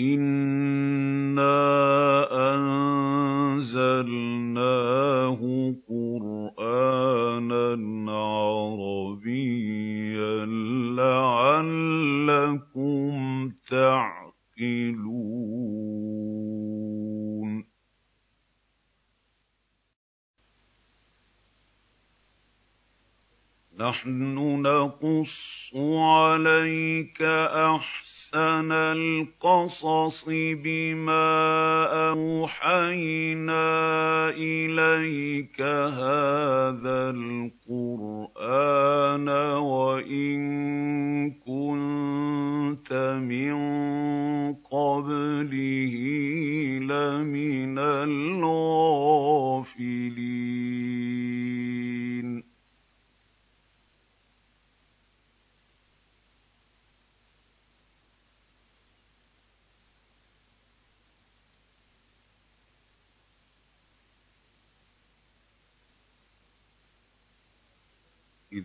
إِنَّا أَنزَلْنَاهُ قُرْآنًا عَرَبِيًّا لَّعَلَّكُمْ تَعْقِلُونَ نَحْنُ نَقُصُّ عَلَيْكَ أَحْسَنَ الْقَصَصِ بِمَا أَوْحَيْنَا إِلَيْكَ هَٰذَا الْقُرْآنَ وَإِن كُنتَ مِن قَبْلِهِ لَمِنَ الْغَافِلِينَ إِذْ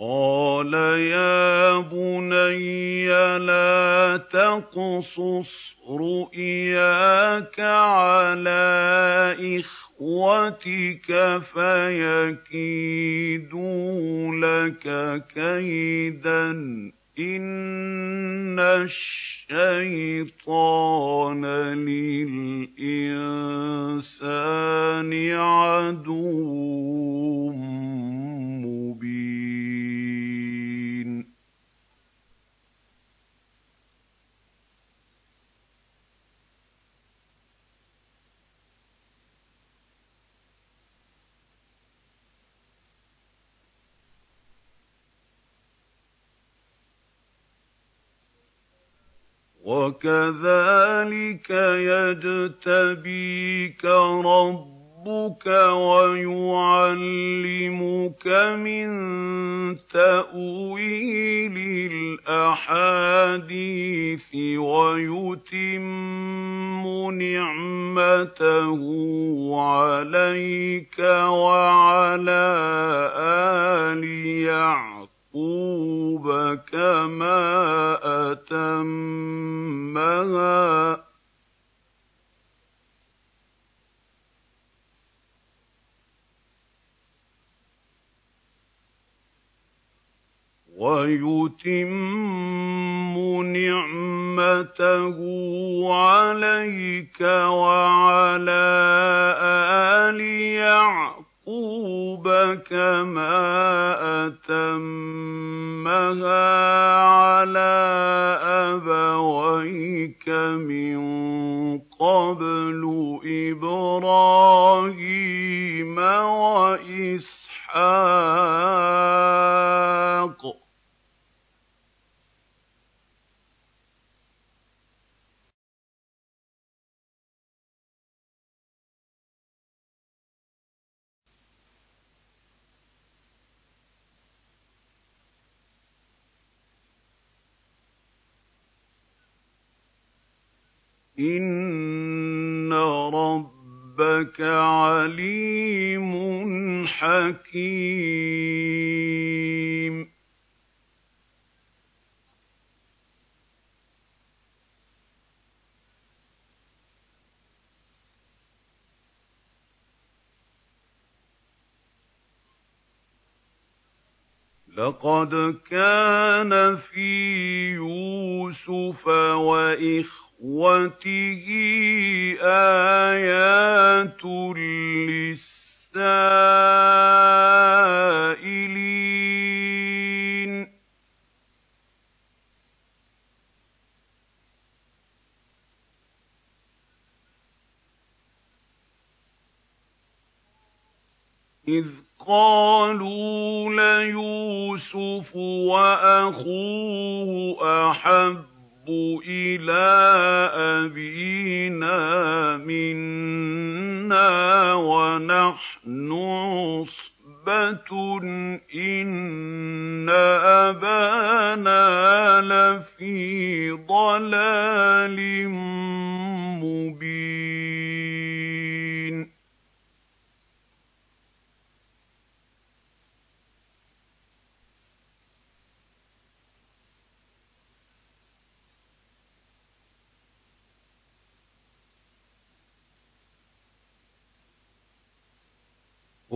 قَالَ يَا بُنَيَّ لَا تَقْصُصْ رُؤْيَاكَ عَلَىٰ إِخْوَتِكَ فَيَكِيدُوا لَكَ كَيْدًا ۖ إِنَّ الشَّيْطَانَ لِلْإِنسَانِ عَدُوٌّ مُّبِينٌ وَكَذَٰلِكَ يَجْتَبِيكَ رَبُّكَ وَيُعَلِّمُكَ مِن تَأْوِيلِ الْأَحَادِيثِ وَيُتِمُّ نِعْمَتَهُ عَلَيْكَ وَعَلَىٰ آلِ يَعْقُوبَ كَمَا أَتَمَّهَا وَيُتِمُّ نِعْمَتَهُ عَلَيْكَ وَعَلَىٰ آلِ يَعْقُوبَ كَمَا أَتَمَّهَا عَلَىٰ أَبَوَيْكَ مِن قَبْلُ إِبْرَاهِيمَ وَإِسْحَاقَ ۚ إِنَّ رَبَّكَ عَلِيمٌ حَكِيمٌ لقد كان في يوسف وإخوته واخوته ايات للسائلين اذ قالوا ليوسف واخوه احب إلى ابينا منا ونحن عصبه ان ابانا لفي ضلال مبين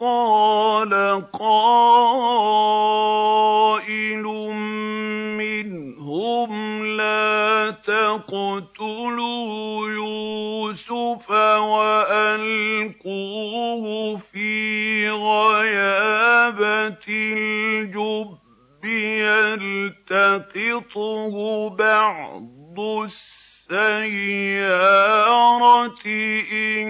قَالَ قَائِلٌ مِّنْهُمْ لَا تَقْتُلُوا يُوسُفَ وَأَلْقُوهُ فِي غَيَابَتِ الْجُبِّ يَلْتَقِطْهُ بَعْضُ السَّيَّارَةِ إِن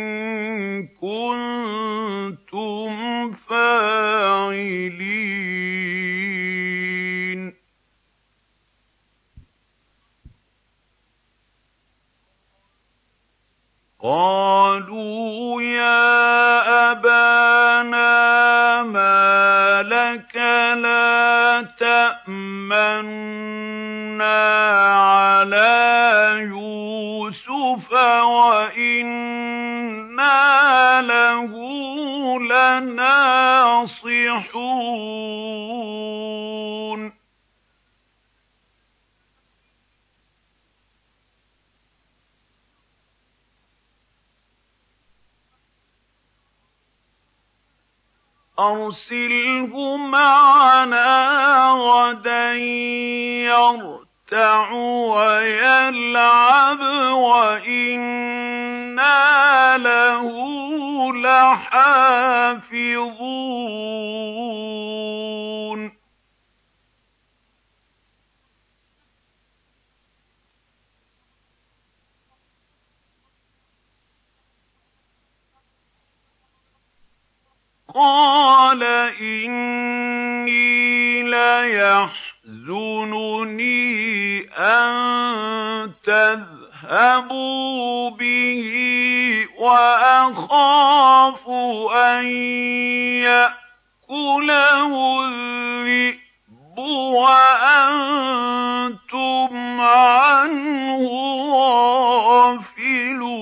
كُنتُمْ فَاعِلِينَ. قَالُوا يَا أَبَانَا مَا لَكَ لَا تَأْمَنَّا عَلَىٰ يُوسُفَ وَإِنَّا لَهُ لَنَاصِحُونَ. أَرْسِلْهُ مَعَنَا غَدًا يَرْتَعْ وَيَلْعَبْ وَإِنَّا لَهُ لَحَافِظُونَ. قَالَ إِنِّي لَيَحْزُنُنِي أَن تَذْهَبُوا بِهِ وَأَخَافُ أَن يَأْكُلَهُ الذِّئْبُ وَأَنتُمْ عَنْهُ غَافِلُونَ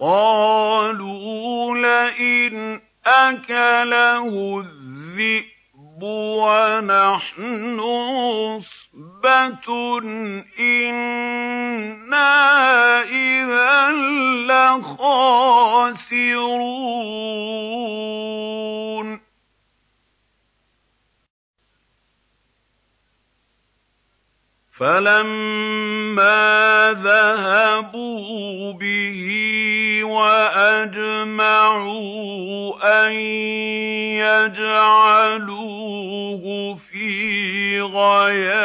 قَالُوا لَئِنْ أَكَلَهُ الذِّئْبُ وَنَحْنُ عُصْبَةٌ إِنَّا إِذًا لَّخَاسِرُونَ فَلَمَّا ذَهَبُوا بِهِ وَأَجْمَعُوا أَن يَجْعَلُوهُ فِي وَوَهَبَتِ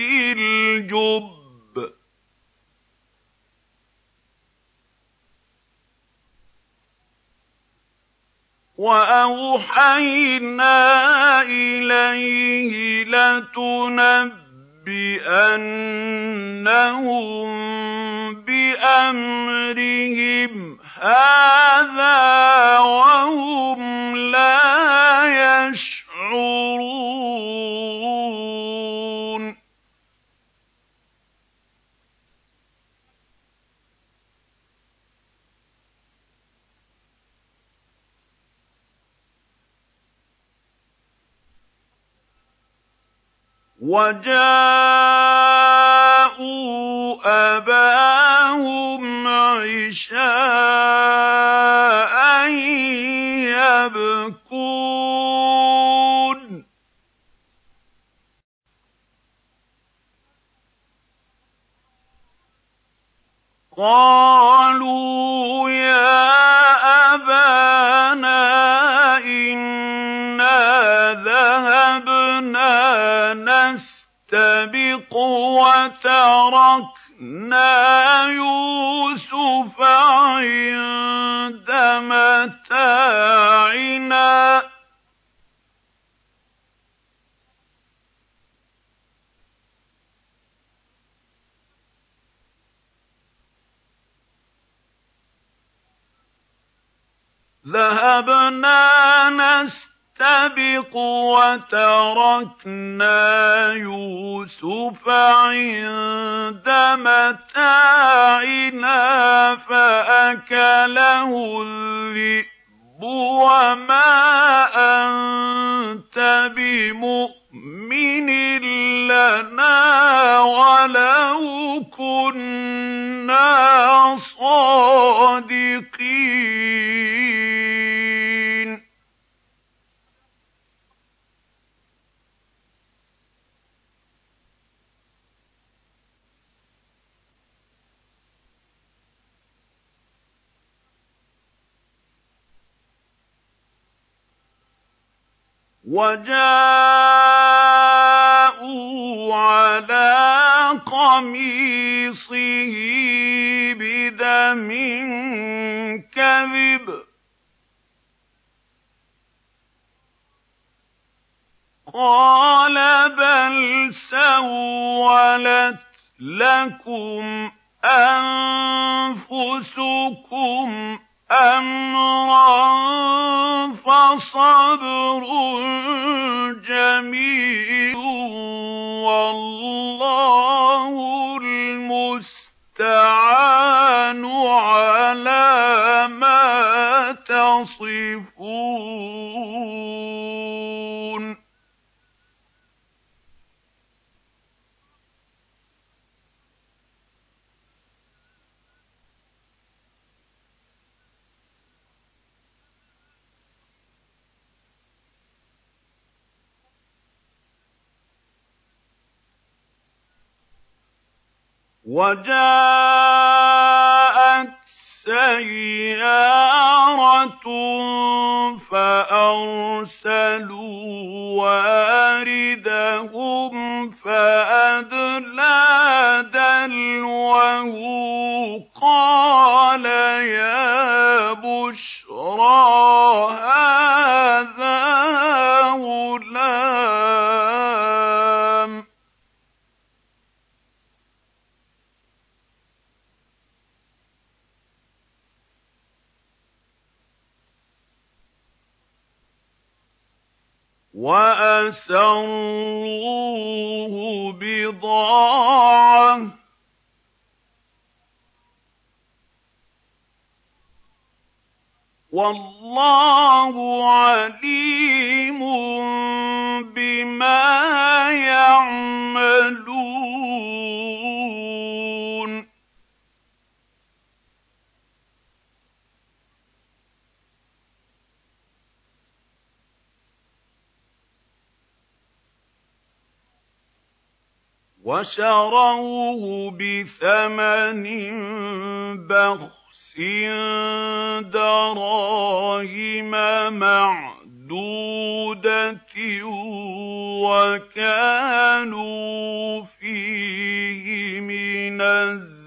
الْجُبَّ. وَأَوْحَيْنَا إِلَيْهِ لَتُنَبِّئَنَّهُم بِأَمْرِهِمْ هَٰذَا وَهُمْ لَا يَشْعُرُونَ. وَجَاءُوا أَبَاهُمْ عِشَاءً يَبْكُونَ. قَالُوا يَا أَبَانَا إِنَّا ذَهَبْنَا نَسْتَبِقُ وَتَرَكْنَا يُوسُفَ عِندَ مَتَاعِنَا ۖ. ذَهَبْنَا نَسْتَبِقُ وَتَرَكْنَا يُوسُفَ عِندَ مَتَاعِنَا فَأَكَلَهُ الذِّئْبُ ۖ وَمَا أَنتَ بِمُؤْمِنٍ لَّنَا وَلَوْ كُنَّا صَادِقِينَ وَجَاءُوا عَلَىٰ قَمِيصِهِ بِدَمٍ كَذِبٍ ۚ. قَالَ بَلْ سَوَّلَتْ لَكُمْ أَنفُسُكُمْ أَمْرًا ۖ فَصَبْرٌ جَمِيلٌ ۖ وَاللَّهُ الْمُسْتَعَانُ عَلَىٰ مَا تَصِفُونَ. وَجَاءَتْ سَيَّارَةٌ فَأَرْسَلُوا وَارِدَهُمْ فَأَدْلَىٰ دَلْوَهُ ۖ قَالَ يَا بُشْرَىٰ هَٰذَا غُلَامٌ ۚ. وَأَسَرُّوهُ بِضَاعَةً ۚ. وَاللَّهُ عَلِيمٌ بِمَا يَعْمَلُونَ. وَشَرَوْهُ بِثَمَنٍ بَخْسٍ دَرَاهِمَ مَعْدُودَةٍ وَكَانُوا فِيهِ مِنَ الزَّاهِدِينَ.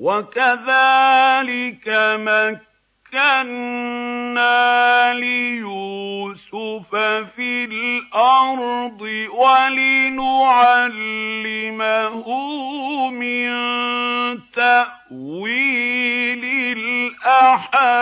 وَكَذَٰلِكَ مَكَّنَّا لِيُوسُفَ فِي الْأَرْضِ وَلِنُعَلِّمَهُ مِن تَأْوِيلِ الْأَحَادِيثِ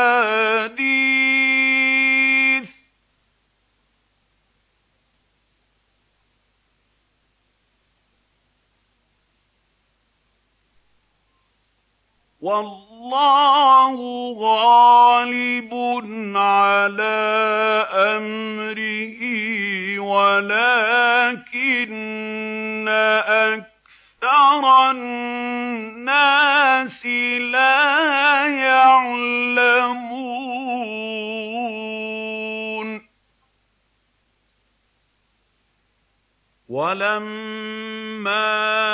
وَاللَّهُ غَالِبٌ عَلَىٰ أَمْرِهِ وَلَٰكِنَّ أَكْثَرَ النَّاسِ لَا يَعْلَمُونَ. وَلَمَّا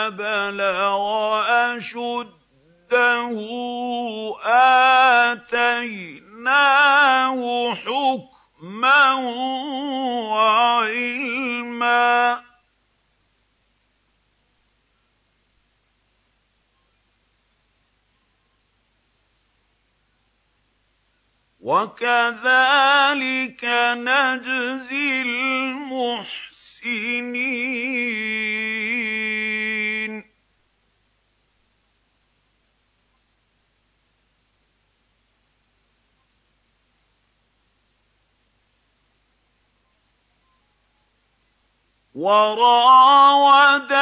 بَلَغَ أَشُدَّهُ آتَيْنَاهُ حُكْمًا وَعِلْمًا ۚ وَكَذَٰلِكَ نَجْزِي الْمُحْسِنِينَ وَرَاوَدَتْهُ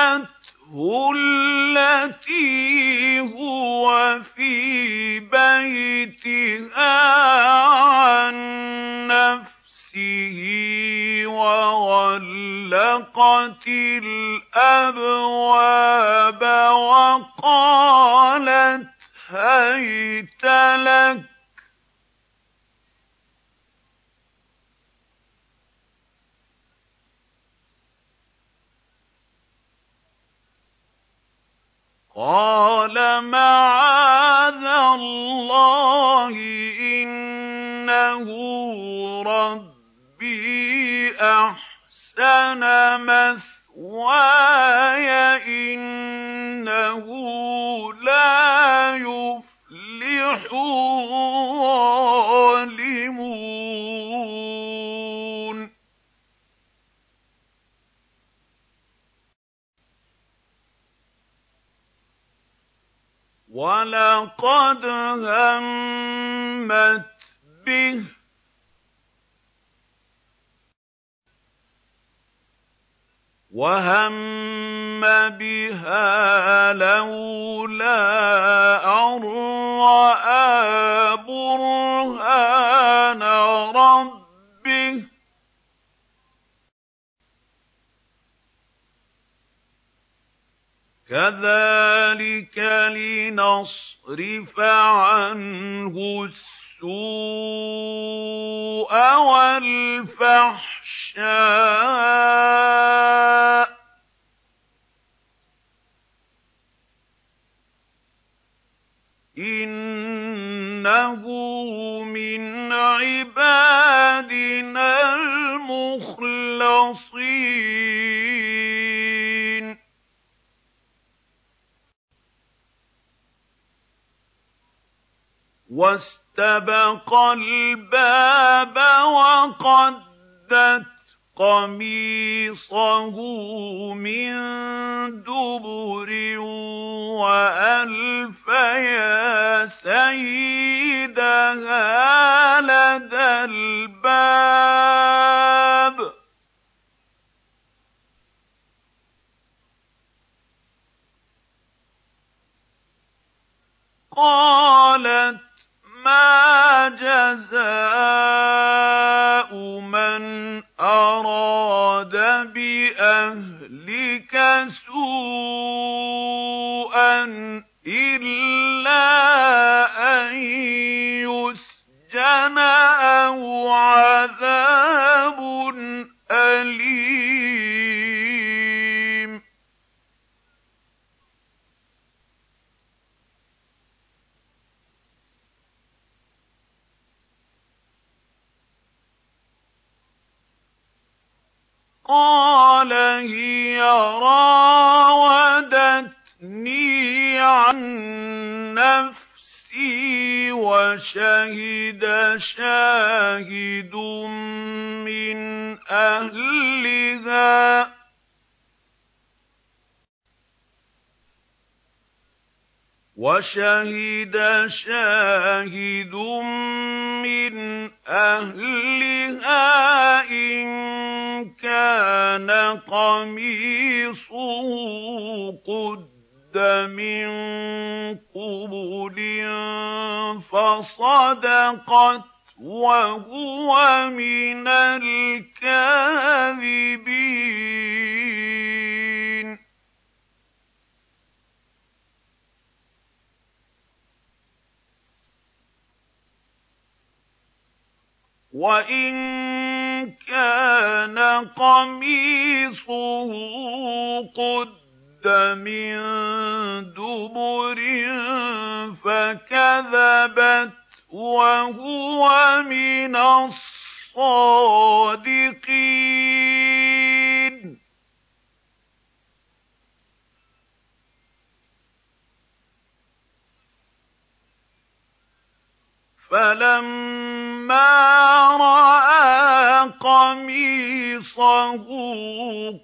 الَّتِي هُوَ فِي بَيْتِهَا عَن نَّفْسِهِ وَغَلَّقَتِ الْأَبْوَابَ وَقَالَتْ هَيْتَ لَكَ قَالَ مَعَاذَ اللَّهِ ۖ إِنَّهُ رَبِّي أَحْسَنَ مَثْوَايَ ۖ إِنَّهُ لَا يُفْلِحُ الظَّالِمُونَ. وَلَقَدْ هَمَّتْ بِهِ ۖ. وَهَمَّ بِهَا لَوْلَا أَن رَّأَىٰ كَذَٰلِكَ لِنَصْرِفَ عَنْهُ السُّوءَ وَالْفَحْشَاءَ ۚ إِنَّهُ مِنْ عِبَادِنَا الْمُخْلَصِينَ وَاسْتَبَقَا الْبَابَ وَقَدَّتْ قَمِيصَهُ مِن دُبُرٍ وَأَلْفَ يَا سَيِّدَهَا لَدَى الْبَابِ. قَالَتْ مَا جَزَاءُ مَنْ أَرَادَ بِأَهْلِكَ سُوءًا إِلَّا أَن يُسْجَنَ أَوْ عَذَابٌ أَلِيمٌ قَالَ هِيَ رَاوَدَتْنِي عَن نَّفْسِي ۚ وَشَهِدَ شَاهِدٌ مِّنْ أَهْلِهَا. إِن كَانَ قَمِيصُهُ قُدَّ مِن قُبُلٍ فَصَدَقَتْ وَهُوَ مِنَ الْكَاذِبِينَ وَإِن كَانَ قَمِيصُهُ قُدَّ مِن دُبُرٍ فَكَذَبَتْ وَهُوَ مِنَ الصَّادِقِينَ. فَلَمَّا رَأَىٰ قَمِيصَهُ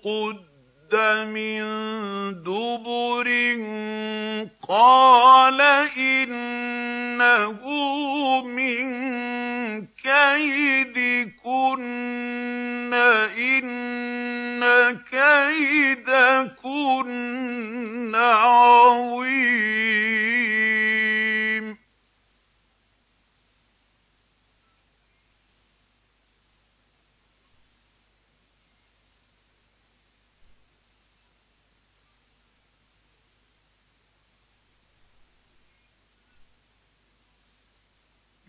قُدَّ مِن دُبُرٍ قَالَ إِنَّهُ مِن كَيْدِكُنَّ ۖ إِنَّ كَيْدَكُنَّ عَظِيمٌ.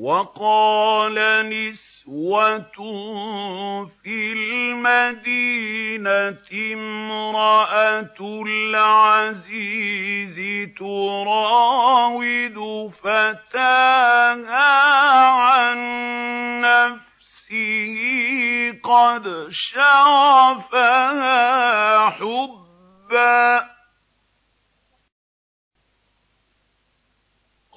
وَقَالَ نِسْوَةٌ فِي الْمَدِينَةِ امْرَأَتُ الْعَزِيزِ تُرَاوِدُ فَتَاهَا عَن نَّفْسِهِ ۖ قَدْ شَغَفَهَا حُبًّا ۖ.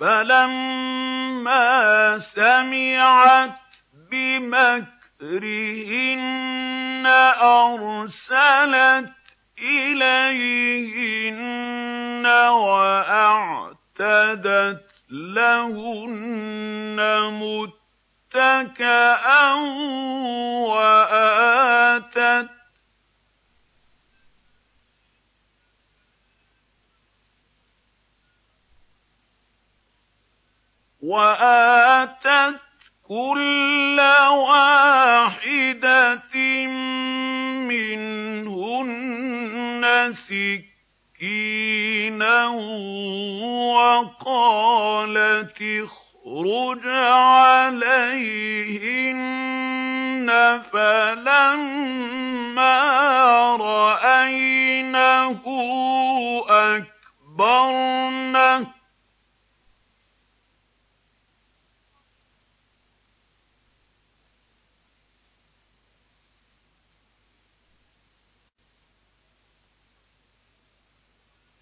فَلَمَّا سَمِعَتْ بِمَكْرِهِنَّ أَرْسَلَتْ إِلَيْهِنَّ وَأَعْتَدَتْ لَهُنَّ مُتَّكَأً وَآتَتْ وَآتَتْ كُلَّ وَاحِدَةٍ مِّنْهُنَّ سِكِّينًا وَقَالَتِ اخْرُجْ عَلَيْهِنَّ ۖ فَلَمَّا رَأَيْنَهُ أَكْبَرْنَهُ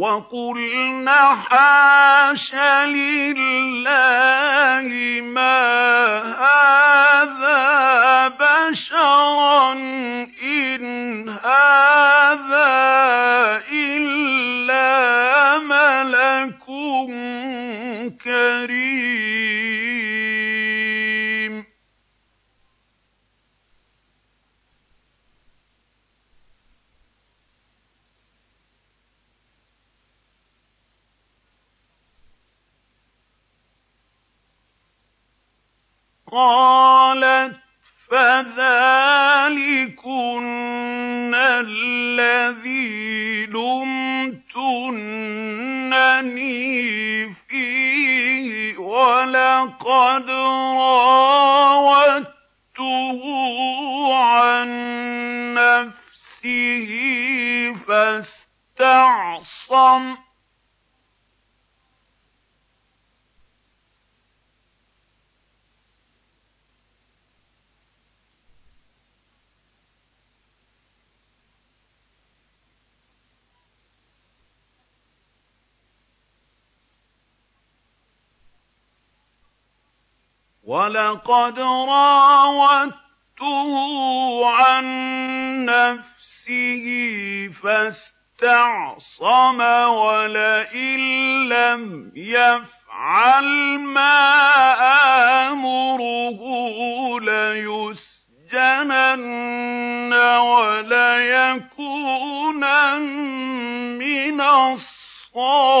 وَقُلْنَ حَاشَ لِلَّهِ مَا هَٰذَا بَشَرًا إِنْ هَٰذَا إِلَّا مَلَكٌ كَرِيمٌ قَالَتْ فَذَٰلِكُنَّ الَّذِي لُمْتُنَّنِي فِيهِ ۖ وَلَقَدْ رَاوَدتُّهُ عَن نَّفْسِهِ فَاسْتَعْصَمَ ۖ. وَلَئِن لَّمْ يَفْعَلْ مَا آمُرُهُ لَيُسْجَنَنَّ وَلَيَكُونًا مِّنَ الصَّاغِرِينَ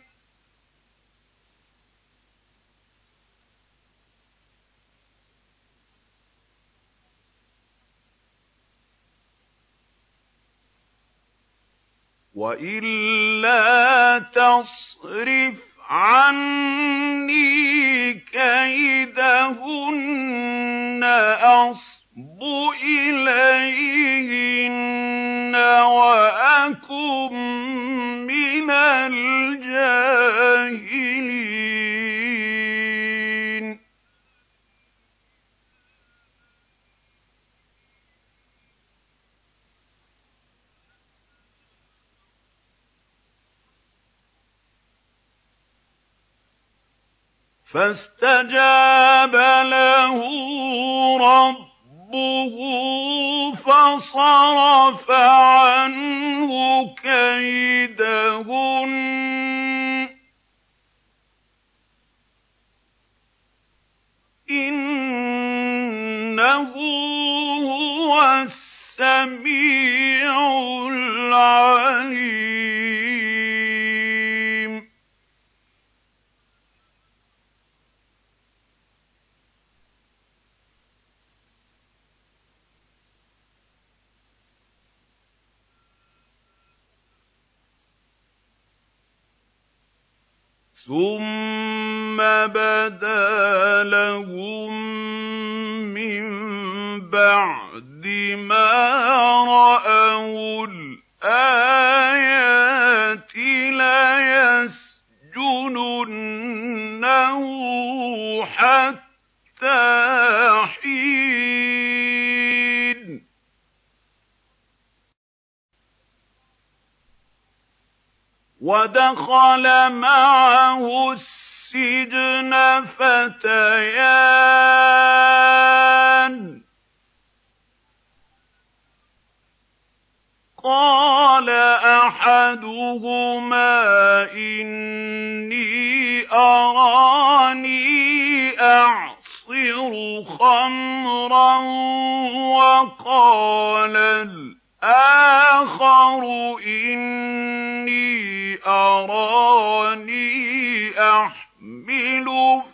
وَإِلَّا تَصْرِفْ عَنِّي كَيْدَهُنَّ أَصْبُ إِلَيْهِنَّ ۖ وَأَكُن مِّنَ الْجَاهِلِينَ فاستجاب له ربه فصرف عنه كيدهن. إنه هو السميع العليم. ثم بدا لهم من بعد ما رأوا الآيات ليسجننه حتى حين ودخل معه السجن فتيان. قال أحدهما إني أراني أعصر خمرا وقال الآخر إني أراني أحمل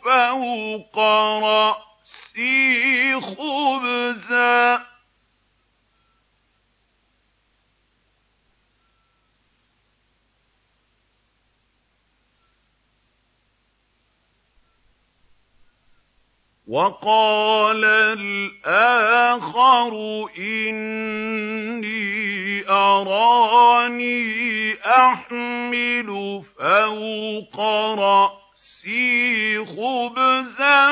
فوق رأسي خبزا. وقال الآخر إني أراني أحمل فوق رأسي خبزا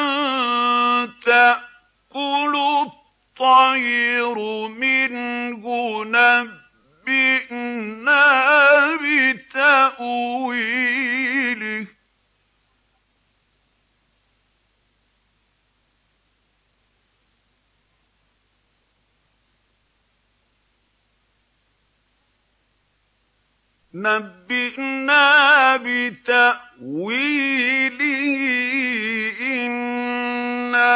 تأكل الطير منه نبئنا بتأويله. نَبِّئْنَا بِتَأْوِيلِهِ إِنَّا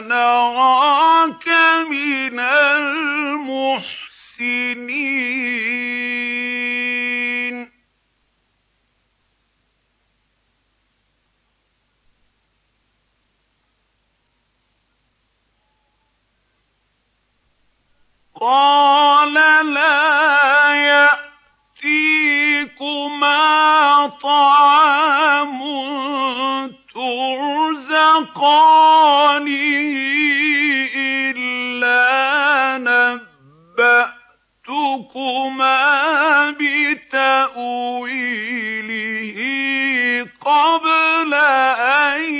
نَرَاكَ مِنَ الْمُحْسِنِينَ. قَالَ لَا يَأْتِيكُمَا طَعَامٌ تُرْزَقَانِهِ إِلَّا نَبَّأْتُكُمَا بِتَأْوِيلِهِ قَبْلَ أَن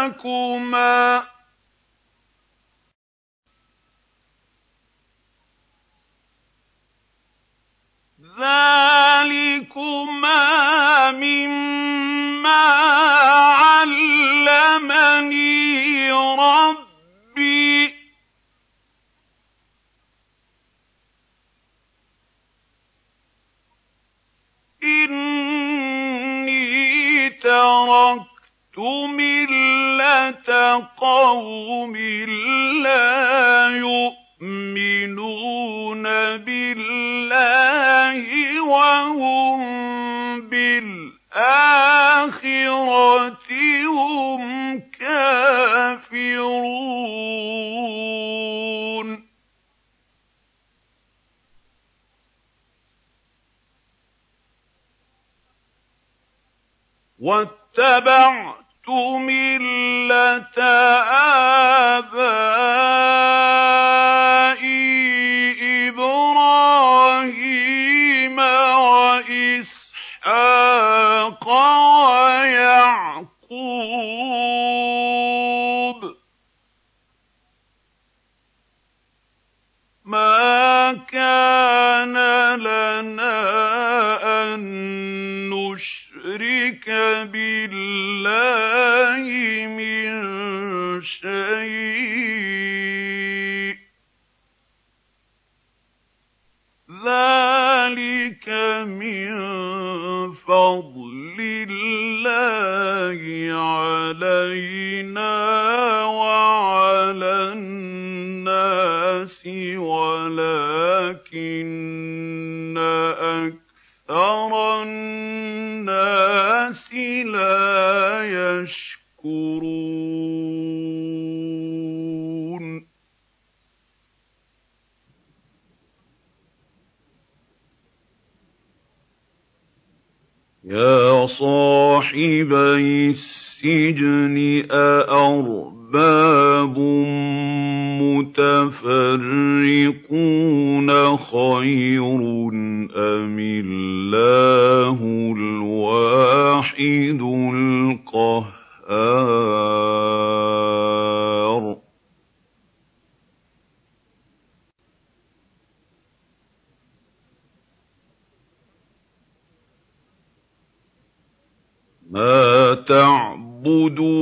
يَأْتِيَكُمَا ۚ. ذَٰلِكُمَا مِمَّا عَلَّمَنِي رَبِّي ۚ إِنِّي تَرَكْتُ مِلَّةَ قَوْمٍ لَّا يُؤْمِنُونَ بِاللَّهِ وَهُم بِالْآخِرَةِ هُمْ كَافِرُونَ. وَاتَّبَعْتُ مِلَّةَ آبَائِي شيء. ذلك من فضل الله علينا وعلى الناس ولكن صَاحِبَيِ السِّجْنِ أَأَرْبَابٌ مُّتَفَرِّقُونَ خَيْرٌ أَمِ اللَّهُ الْوَاحِدُ الْقَهَّارُ تَعْبُدُونَ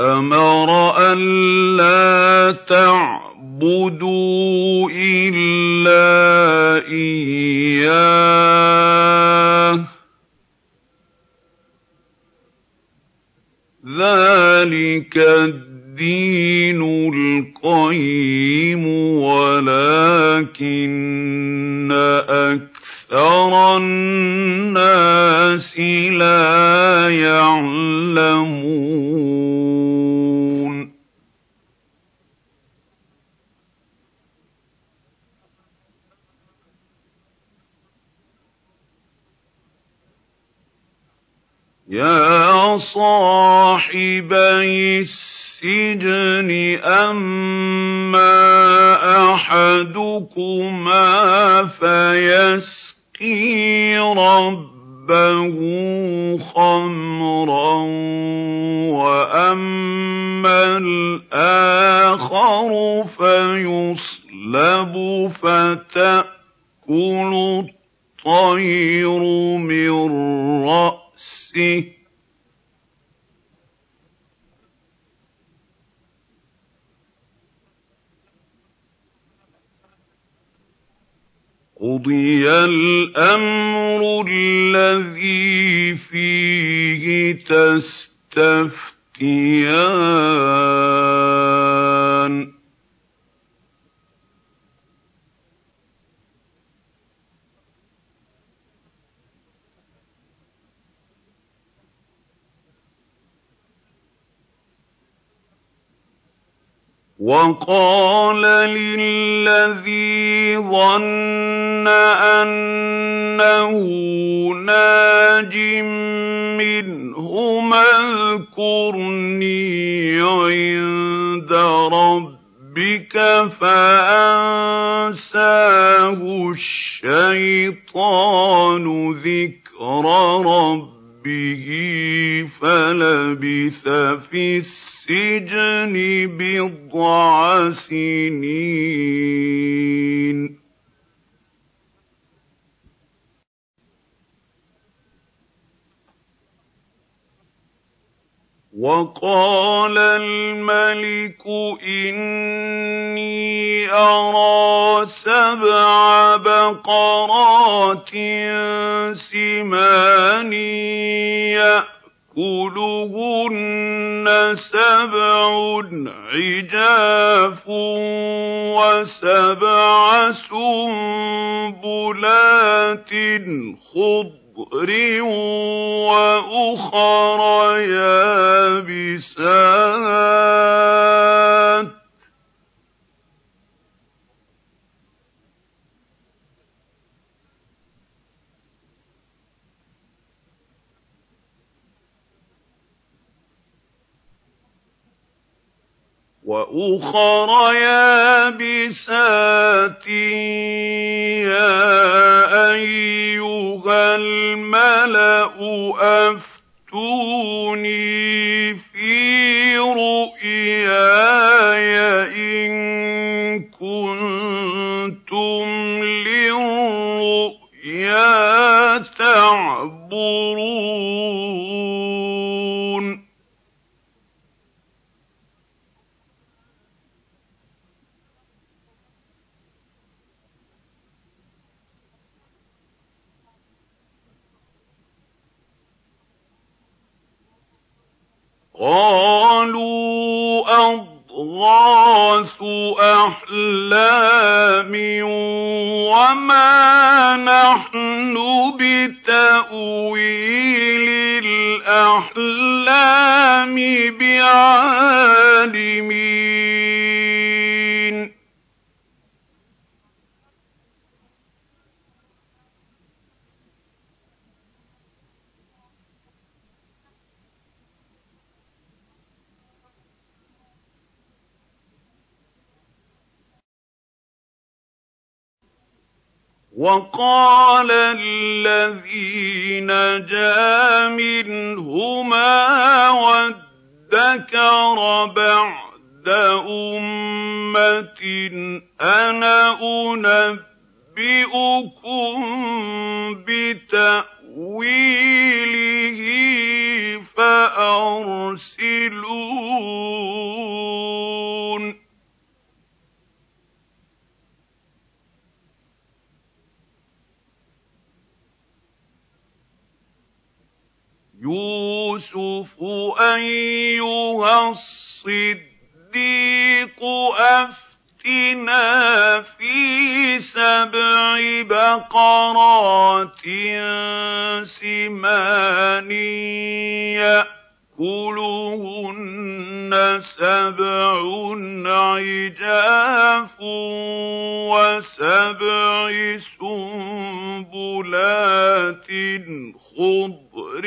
أَمَرَ أَلَّا تَعْبُدُوا إِلَّا إِيَّاهُ ۚ ذَٰلِكَ الدِّينُ الْقَيِّمُ وَلَٰكِنَّ أَكْثَرَ النَّاسِ لَا يَعْلَمُونَ يَا صَاحِبَيِ السِّجْنِ أَمَّا أَحَدُكُمَا فَيَسْقِي رَبَّهُ خَمْرًا وَأَمَّا الْآخَرُ فَيُصْلَبُ فَتَأْكُلُ الطَّيْرُ مِن رَّأْسِهِ ۚ قُضِيَ الْأَمْرُ الَّذِي فِيهِ تَسْتَفْتِيَانِ. وَقَالَ لِلَّذِي ظَنَّ أَنَّهُ نَاجٍ مِّنْهُمَا اذْكُرْنِي عِندَ رَبِّكَ فَأَنسَاهُ الشَّيْطَانُ ذِكْرَ رَبِّهِ. فَلَبِثَ فِي السِّجْنِ بِضْعَ سِنِينَ. وَقَالَ الْمَلِكُ إِنِّي أَرَىٰ سَبْعَ بقرات سمان يأكلهن سبع عجاف وسبع سنبلات خضر وأخر يابسات وأخر يابسات يا أيها الملأ أفتوني. رؤياي إن كنتم للرؤيا تعبرون قَالُوا أَضْغَاثُ أَحْلَامٍ وَمَا نَحْنُ بِتَأْوِيلِ الْأَحْلَامِ بِعَالِمِينَ. وَقَالَ الَّذِي نَجَا مِنْهُمَا وَادَّكَرَ بَعْدَ أُمَّةٍ أَنَا أُنَبِّئُكُم بِتَأْوِيلِهِ فَأَرْسِلُونِ. يُوسُفُ أَيُّهَا الصِّدِّيقُ أَفْتِنَا فِي سَبْعِ بَقَرَاتٍ سِمَانٍ يَأْكُلُهُنَّ سَبْعٌ عِجَافٌ وَسَبْعِ سُنبُلَاتٍ خُضْرٍ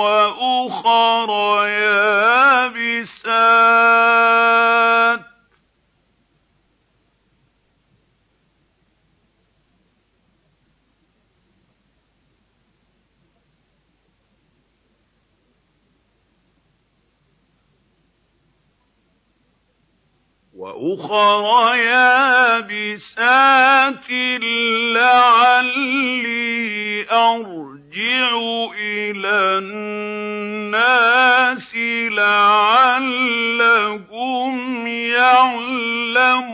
وَأُخَرَ يَابِسَاتٍ ۖ وَأُخَرَ يَابِسَاتٍ لَّعَلِّي أَرْجِعُ إِلَى النَّاسِ لَعَلَّهُمْ يَعْلَمُونَ.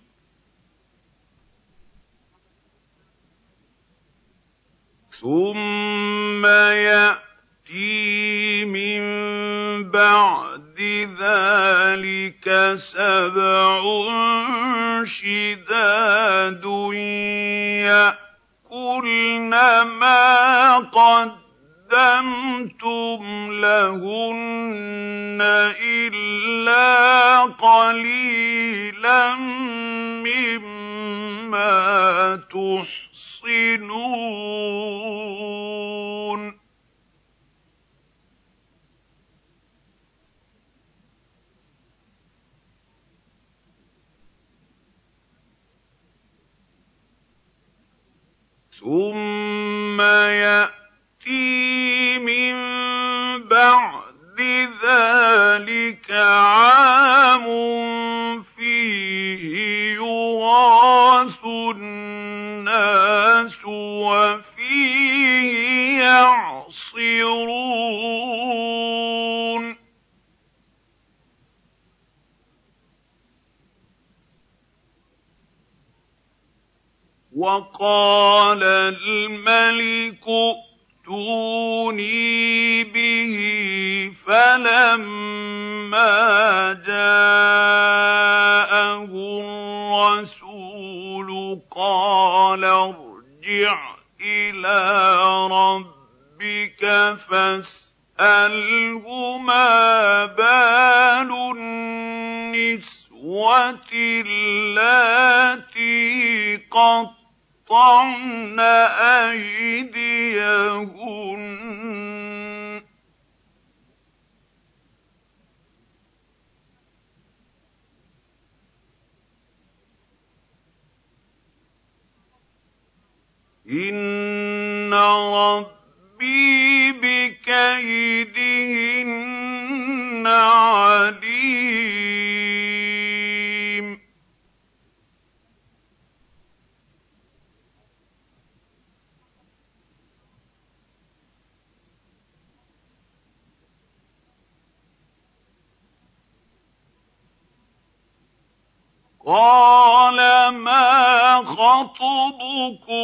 ثُمَّ يَأْتِي مِن بَعْدِ ذَٰلِكَ سَبْعٌ شِدَادٌ يَأْكُلْنَ مَا قَدَّمْتُمْ لَهُنَّ إِلَّا قَلِيلًا تُحْصِنُونَ ثُمَّ يَأْتِي مِن بَعْدِ ذَٰلِكَ عَامٌ فِيهِ يُغَاثُ النَّاسُ وَفِيهِ يَعْصِرُونَ. وَقَالَ الْمَلِكُ ائْتُونِي بِهِ ۖ فَلَمَّا جَاءَهُ الرَّسُولُ قَالَ ارْجِعْ إِلَىٰ رَبِّكَ فَاسْأَلْهُ مَا بَالُ النِّسْوَةِ اللَّاتِي قَطَّعْنَ أَيْدِيَهُنَّ ۚ. إِنَّ رَبِّي ku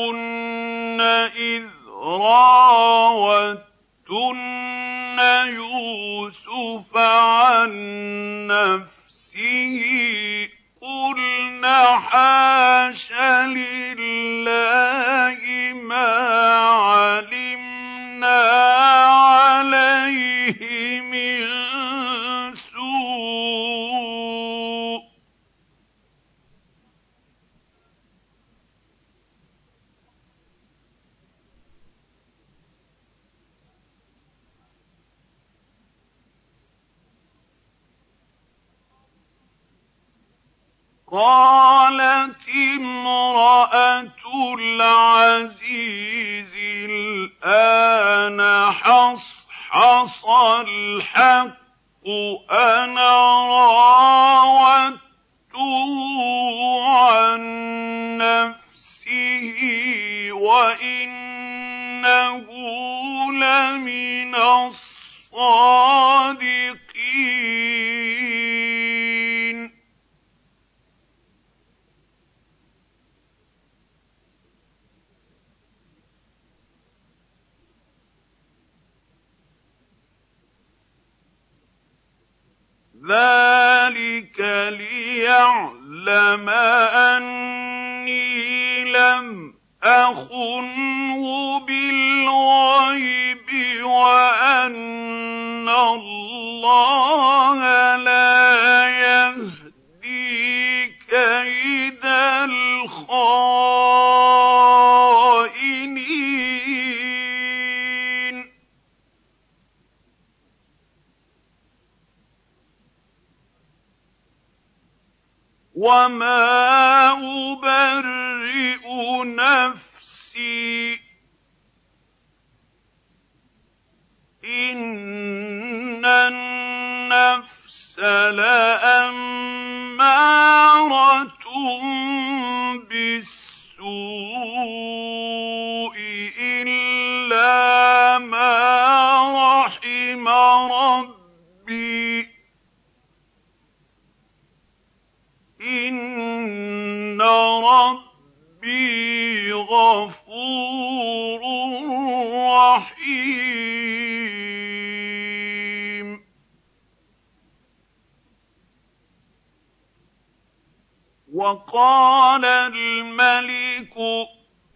وَقَالَ الْمَلِكُ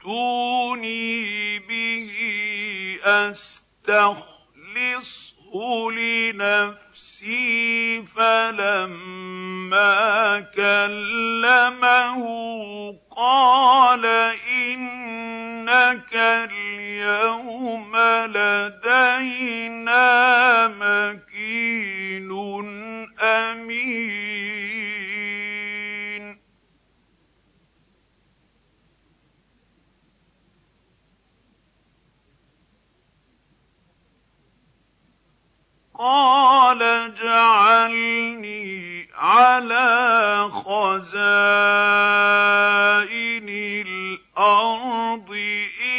ائْتُونِي بِهِ أَسْتَخْلِصْهُ لِنَفْسِي فَلَمَّا كَلَّمَهُ قَالَ إِنَّكَ الْيَوْمَ لَدَيْنَا مَكِينٌ أَمِينٌ قَالَ اجْعَلْنِي عَلَىٰ خَزَائِنِ الْأَرْضِ ۖ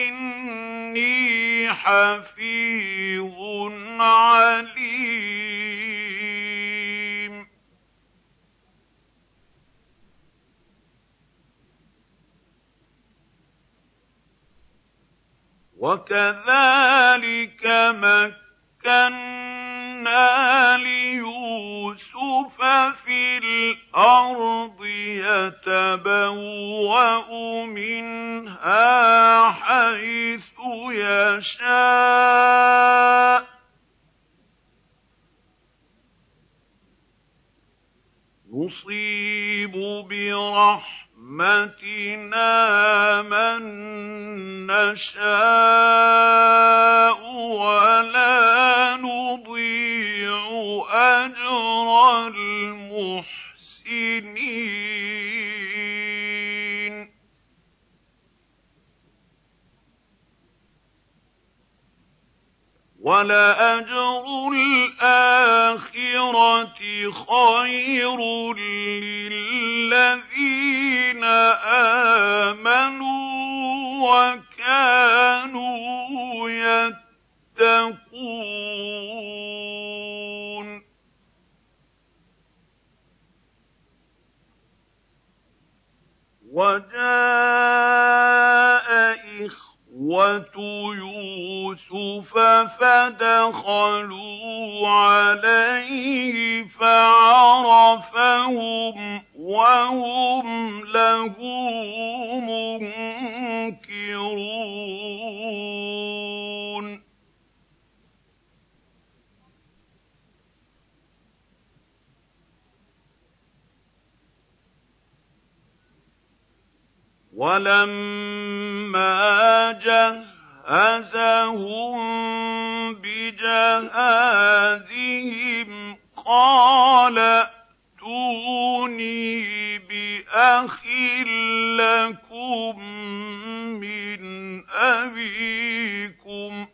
إِنِّي حَفِيظٌ عَلِيمٌ. وَكَذَٰلِكَ مَكَّنَّا لِيُوسُفَ فِي الْأَرْضِ يَتَبَوَّأُ مِنْهَا حَيْثُ يَشَاءُ ۚ نُصِيبُ بِرَحْمَتِنَا مَن نَّشَاءُ ۖ وَلَا نُضِيعُ أَجْرَ الْمُحْسِنِينَ وَلَأَجْرُ الْآخِرَةِ خَيْرٌ لِّلَّذِينَ آمَنُوا وَكَانُوا يَتَّقُونَ. وَجَاءَ إِخْوَةُ يُوسُفَ فَدَخَلُوا عَلَيْهِ فَعَرَفَهُمْ وَهُمْ لَهُ مُنكِرُونَ وَلَمَّا جَهَّزَهُم بِجَهَازِهِمْ قَالَ ائْتُونِي بِأَخٍ لَّكُم مِّنْ أَبِيكُمْ ۚ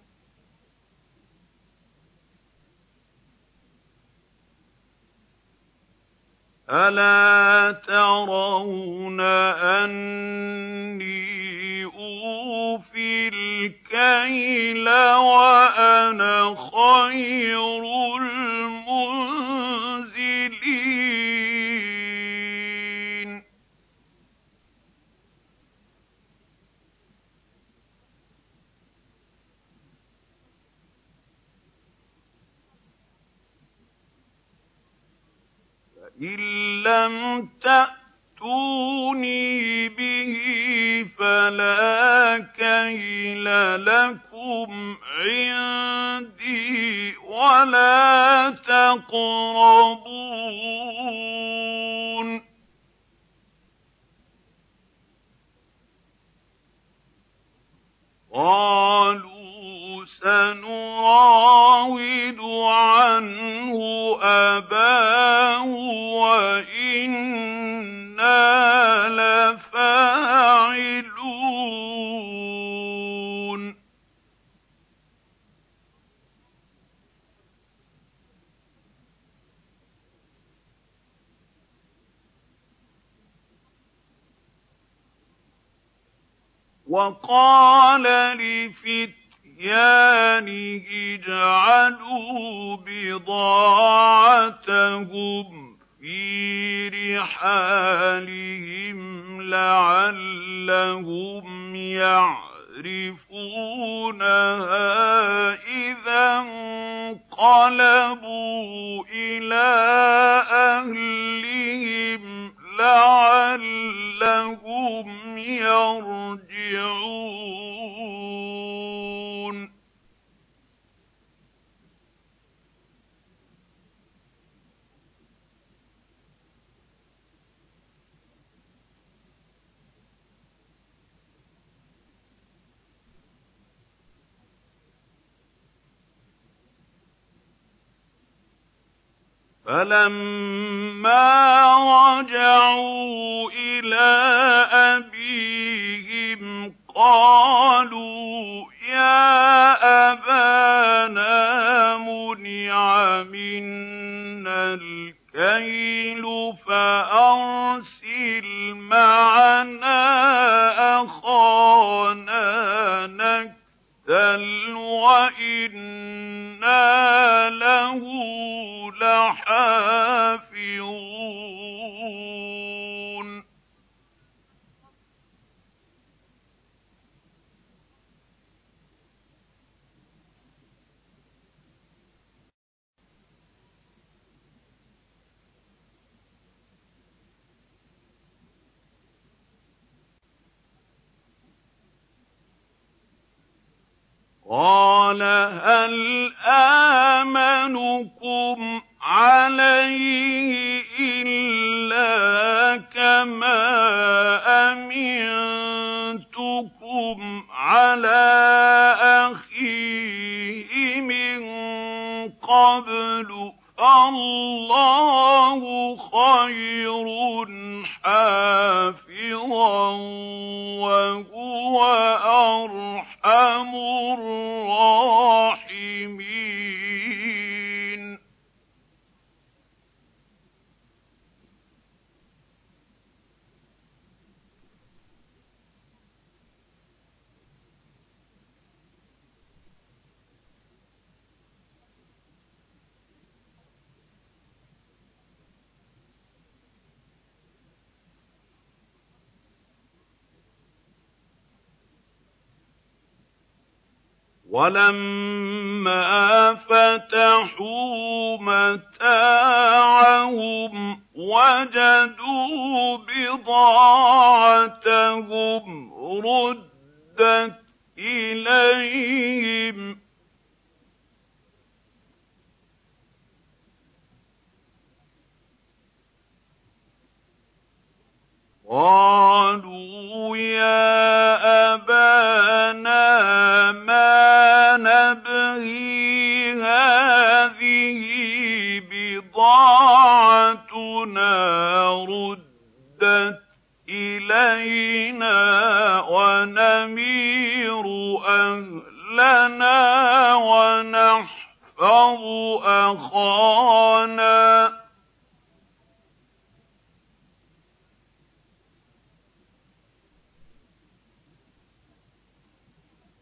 أَلَا تَرَوْنَ أَنِّي أُوفِي الْكَيْلَ وَأَنَا خَيْرُ الْمُنزِلِينَ فَإِن لَّمْ تَأْتُونِي بِهِ فَلَا كَيْلَ لَكُمْ عِندِي وَلَا تَقْرَبُونِ. قَالُوا سَنُرَاوِدُ عَنْهُ أَبَاهُ وَإِنَّا لَفَاعِلُونَ. وَقَالَ لِفِتْيَانِهِ اجْعَلُوا بِضَاعَتَهُمْ فِي رِحَالِهِمْ لَعَلَّهُمْ يَعْرِفُونَهَا إِذَا انقَلَبُوا إِلَىٰ أَهْلِهِمْ لَعَلَّهُمْ يَرْجِعُونَ. فَلَمَّا رَجَعُوا إِلَىٰ أَبِيهِمْ قَالُوا يَا أَبَانَا مُنِعَ مِنَّا الْكَيْلُ فَأَرْسِلْ مَعَنَا أَخَانَا نَكْتَلْ وَإِنَّا لَهُ لَحَافِظُونَ قَالَ هَلْ آمَنُكُمْ عَلَيْهِ إِلَّا كَمَا أَمِنتُكُمْ عَلَىٰ أَخِيهِ مِن قَبْلُ ۖ؟ فَاللَّهُ خَيْرٌ حَافِظًا ۖ وَهُوَ أَرْحَمُ الرَّاحِمِينَ وَلَمَّا فَتَحُوا مَتَاعَهُمْ وَجَدُوا بِضَاعَتَهُمْ رُدَّتْ إِلَيْهِمْ ۖ قَالُوا يَا أَبَانَا مَا نَبْغِي ۖ هَٰذِهِ بِضَاعَتُنَا رُدَّتْ إِلَيْنَا وَنَمِيرُ أَهْلَنَا وَنَحْفَظُ أَخَانَا ۖ.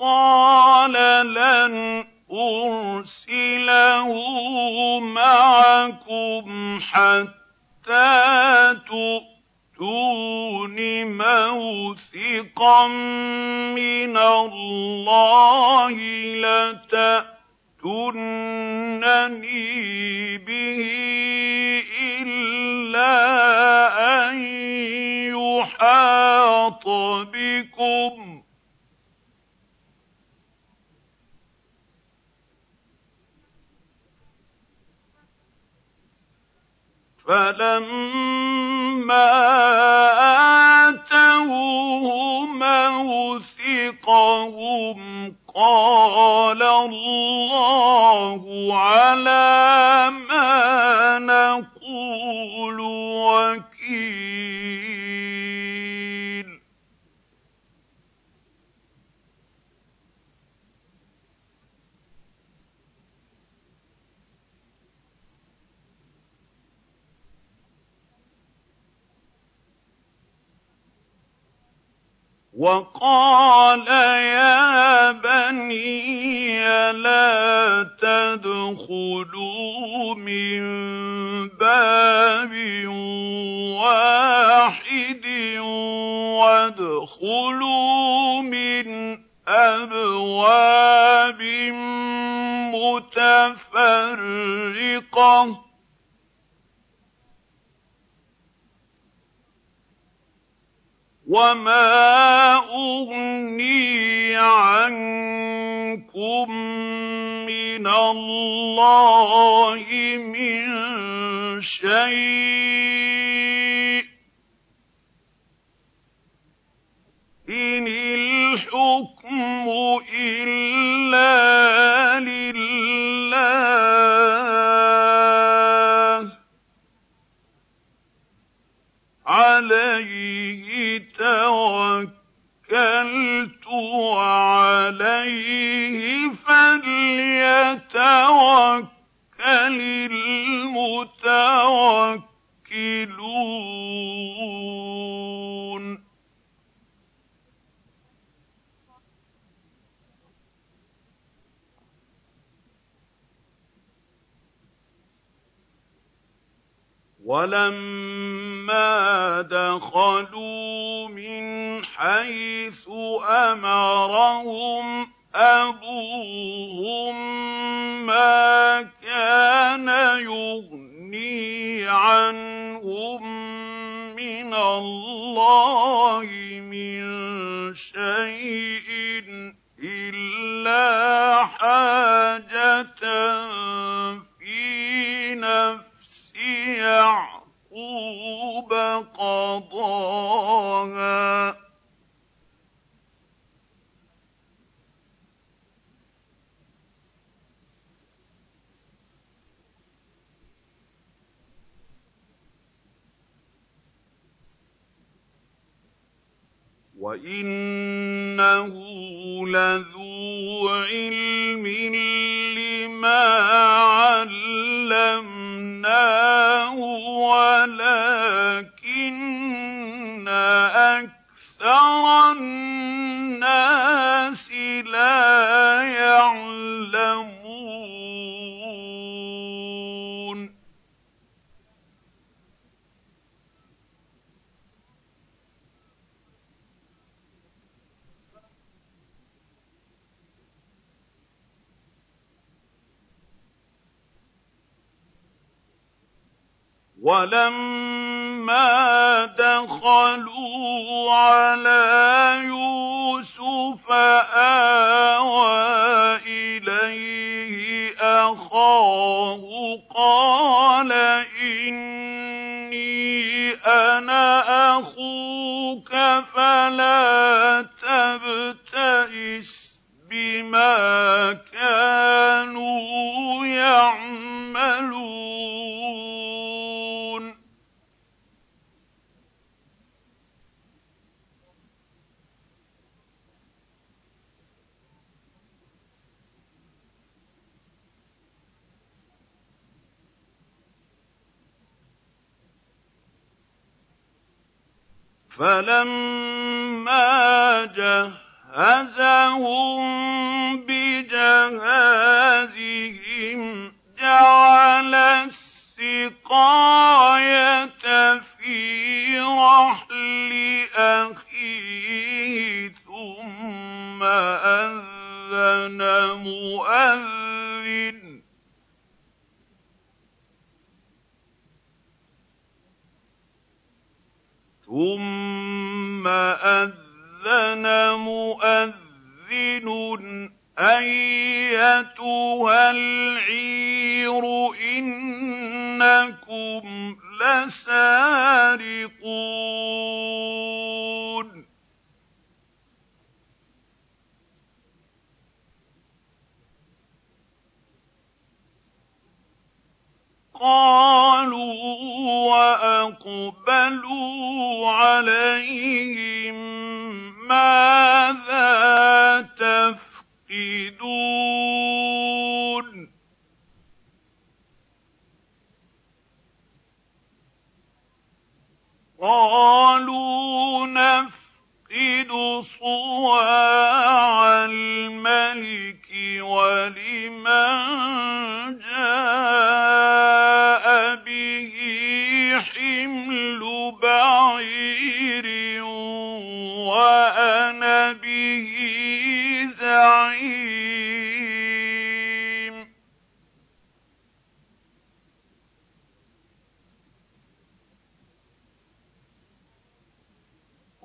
قَالَ لَنْ أُرْسِلَهُ مَعَكُمْ حَتَّىٰ تُؤْتُونِ مَوْثِقًا مِّنَ اللَّهِ لَتَأْتُنَّنِي بِهِ إِلَّا أَن يُحَاطَ بِكُمْ ۖ فَلَمَّا آتَوْهُ مَوْثِقَهُمْ قَالَ اللَّهُ عَلَىٰ مَا نَقُولُ وَكِيلٌ وَقَالَ يَا بَنِيَّ لَا تَدْخُلُوا مِن بَابٍ وَاحِدٍ وَادْخُلُوا مِنْ أَبْوَابٍ مُّتَفَرِّقَةٍ ۖ. وَمَا أُغْنِي عَنكُم مِّنَ اللَّهِ مِن شَيْءٍ ۖ إِنِ الْحُكْمُ إِلَّا لِلَّهِ ۖ عَلَيْهِ تَوَكَّلْتُ وَعَلَيْهِ فَلْيَتَوَكَّلِ الْمُتَوَكِّلُونَ. وَلَمَّا دَخَلُوا مِنْ حَيْثُ أَمَرَهُمْ أَبُوهُم مَّا كَانَ يُغْنِي عَنْهُم مِّنَ اللَّهِ مِن شَيْءٍ إِلَّا حَاجَةً فِي نَفْسِ يَعْقُوبَ قَضَاهَا ۚ. وَإِنَّهُ لَذُو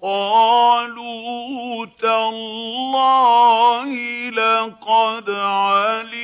قَالُوا تَاللَّهِ لَقَدْ عَلِمْتُم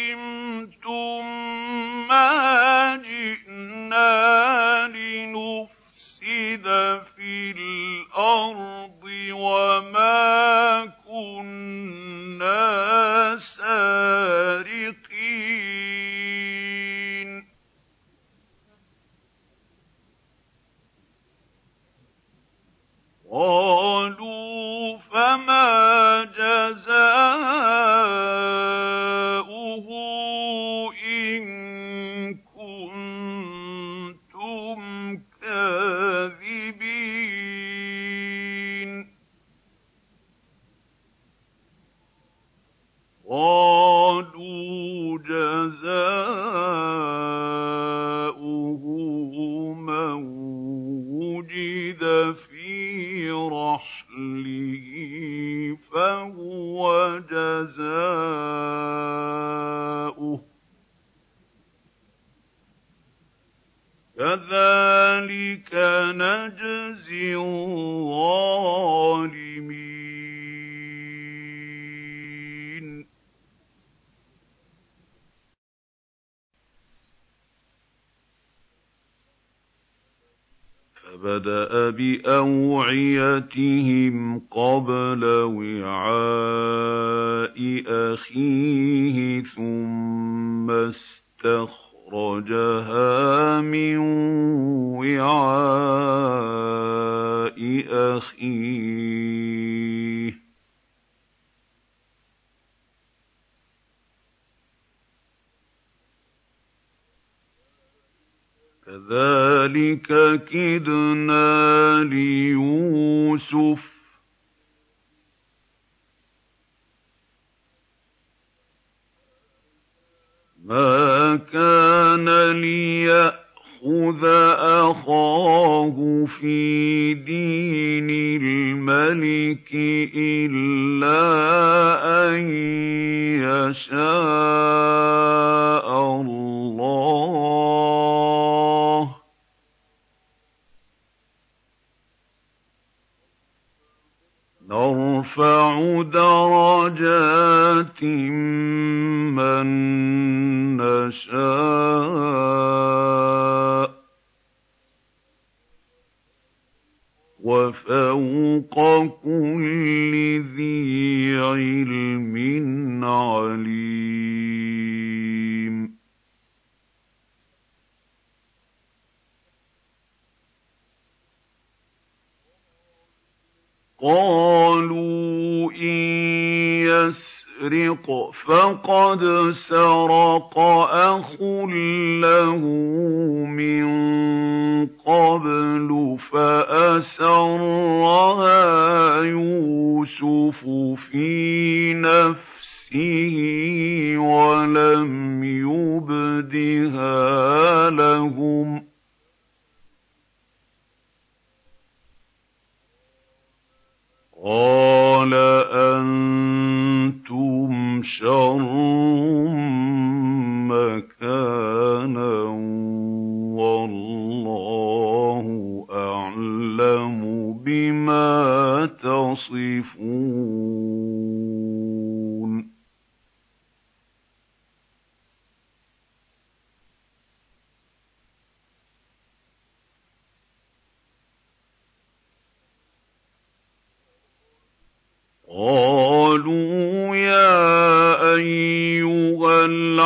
فَقَدْ سَرَقَ أَخٌ لَّهُ مِن قَبْلُ فَأَسَرَّهَا يُوسُفُ فِي نَفْسِهِ وَلَمْ يُبْدِهَا لَهُمْ ۚ. قَالَ أَنتُمْ شَرٌّ مَّكَانًا ۖ وَاللَّهُ أَعْلَمُ بِمَا تَصِفُونَ. قَالُوا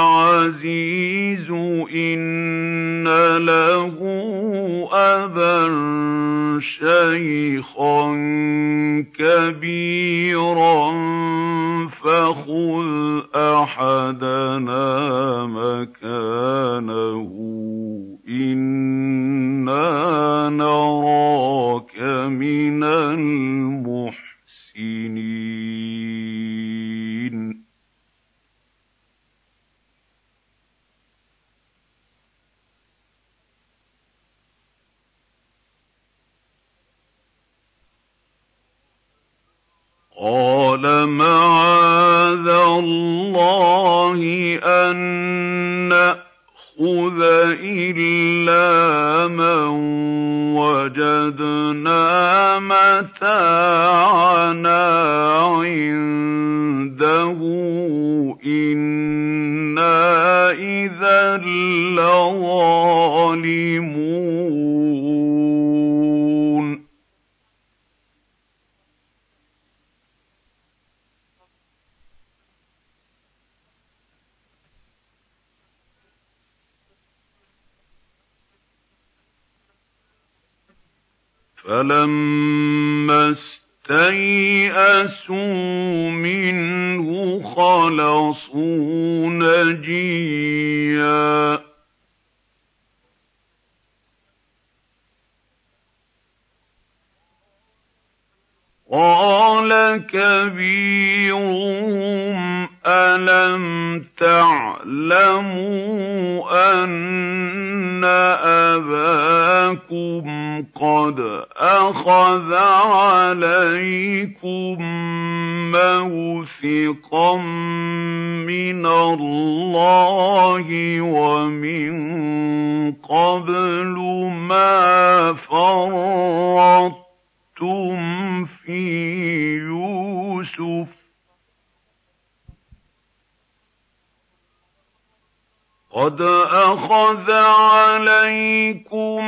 الْعَزِيزُ إِنَّ لَهُ أَبًا شَيْخًا كَبِيرًا فَخُذْ أَحَدَنَا مَكَانَهُ إِنَّا نَرَاكَ مِنَ الْمُحْسِنِينَ قَالَ مَعَاذَ اللَّهِ أَن نَّأْخُذَ إِلَّا مَن وَجَدْنَا مَتَاعَنَا عِندَهُ إِنَّا إِذًا لَّظَالِمُونَ فَلَمَّا اسْتَيْأَسُوا مِنْهُ خَلَصُوا نَجِيًّا ۖ قَالَ كَبِيرُهُمْ أَلَمْ تَعْلَمُوا أَنَّ أَبَاكُمْ قَدْ أَخَذَ عَلَيْكُم مَّوْثِقًا مِّنَ اللَّهِ وَمِن قَبْلُ مَا فَرَّطتُمْ فِي يُوسُفَ ۖ قَدْ أَخَذَ عَلَيْكُم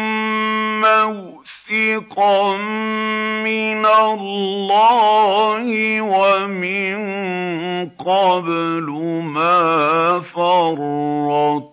مَّوْثِقًا مِّنَ اللَّهِ وَمِن قَبْلُ مَا فَرَّطتُمْ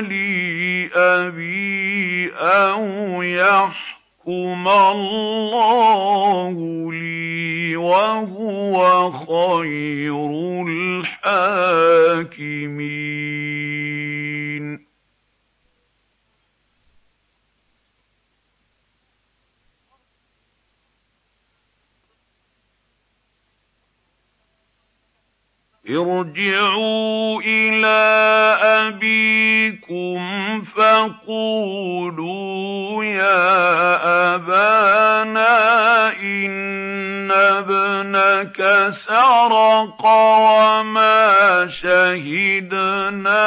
لِي أَبِي ۚ أَوْ يَحْكُمَ اللَّهُ لِي ۖ وَهُوَ خَيْرُ الْحَاكِمِينَ. ارْجِعُوا إِلَىٰ أَبِيكُمْ فَقُولُوا يَا أَبَانَا إِنَّ ابْنَكَ سَرَقَ وَمَا شَهِدْنَا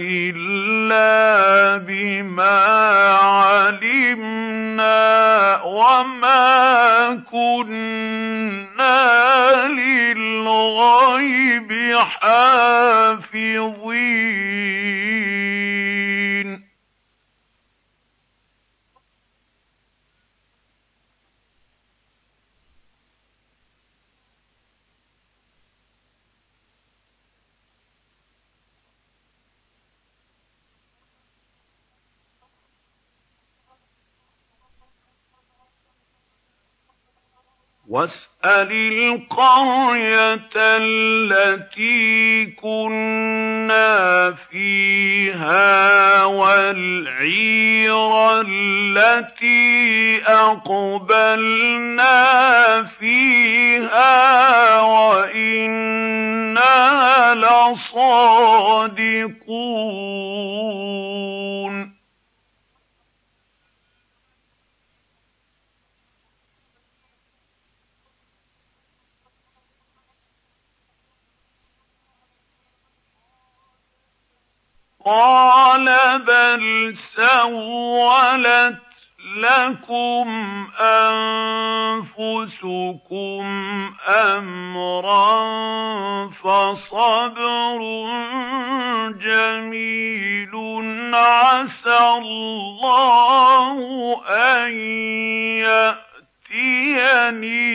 إِلَّا بِمَا عَلِمْنَا وَمَا كُنَّا لِلْغَيْبِ حَافِظِينَ وَاسْأَلِ الْقَرْيَةَ الَّتِي كُنَّا فِيهَا وَالْعِيرَ الَّتِي أَقْبَلْنَا فِيهَا وَإِنَّا لَصَادِقُونَ. قَالَ بَلْ سَوَّلَتْ لَكُمْ أَنفُسُكُمْ أَمْرًا ۖ فَصَبْرٌ جَمِيلٌ ۖ عَسَى اللَّهُ أَن يَأْتِيَنِي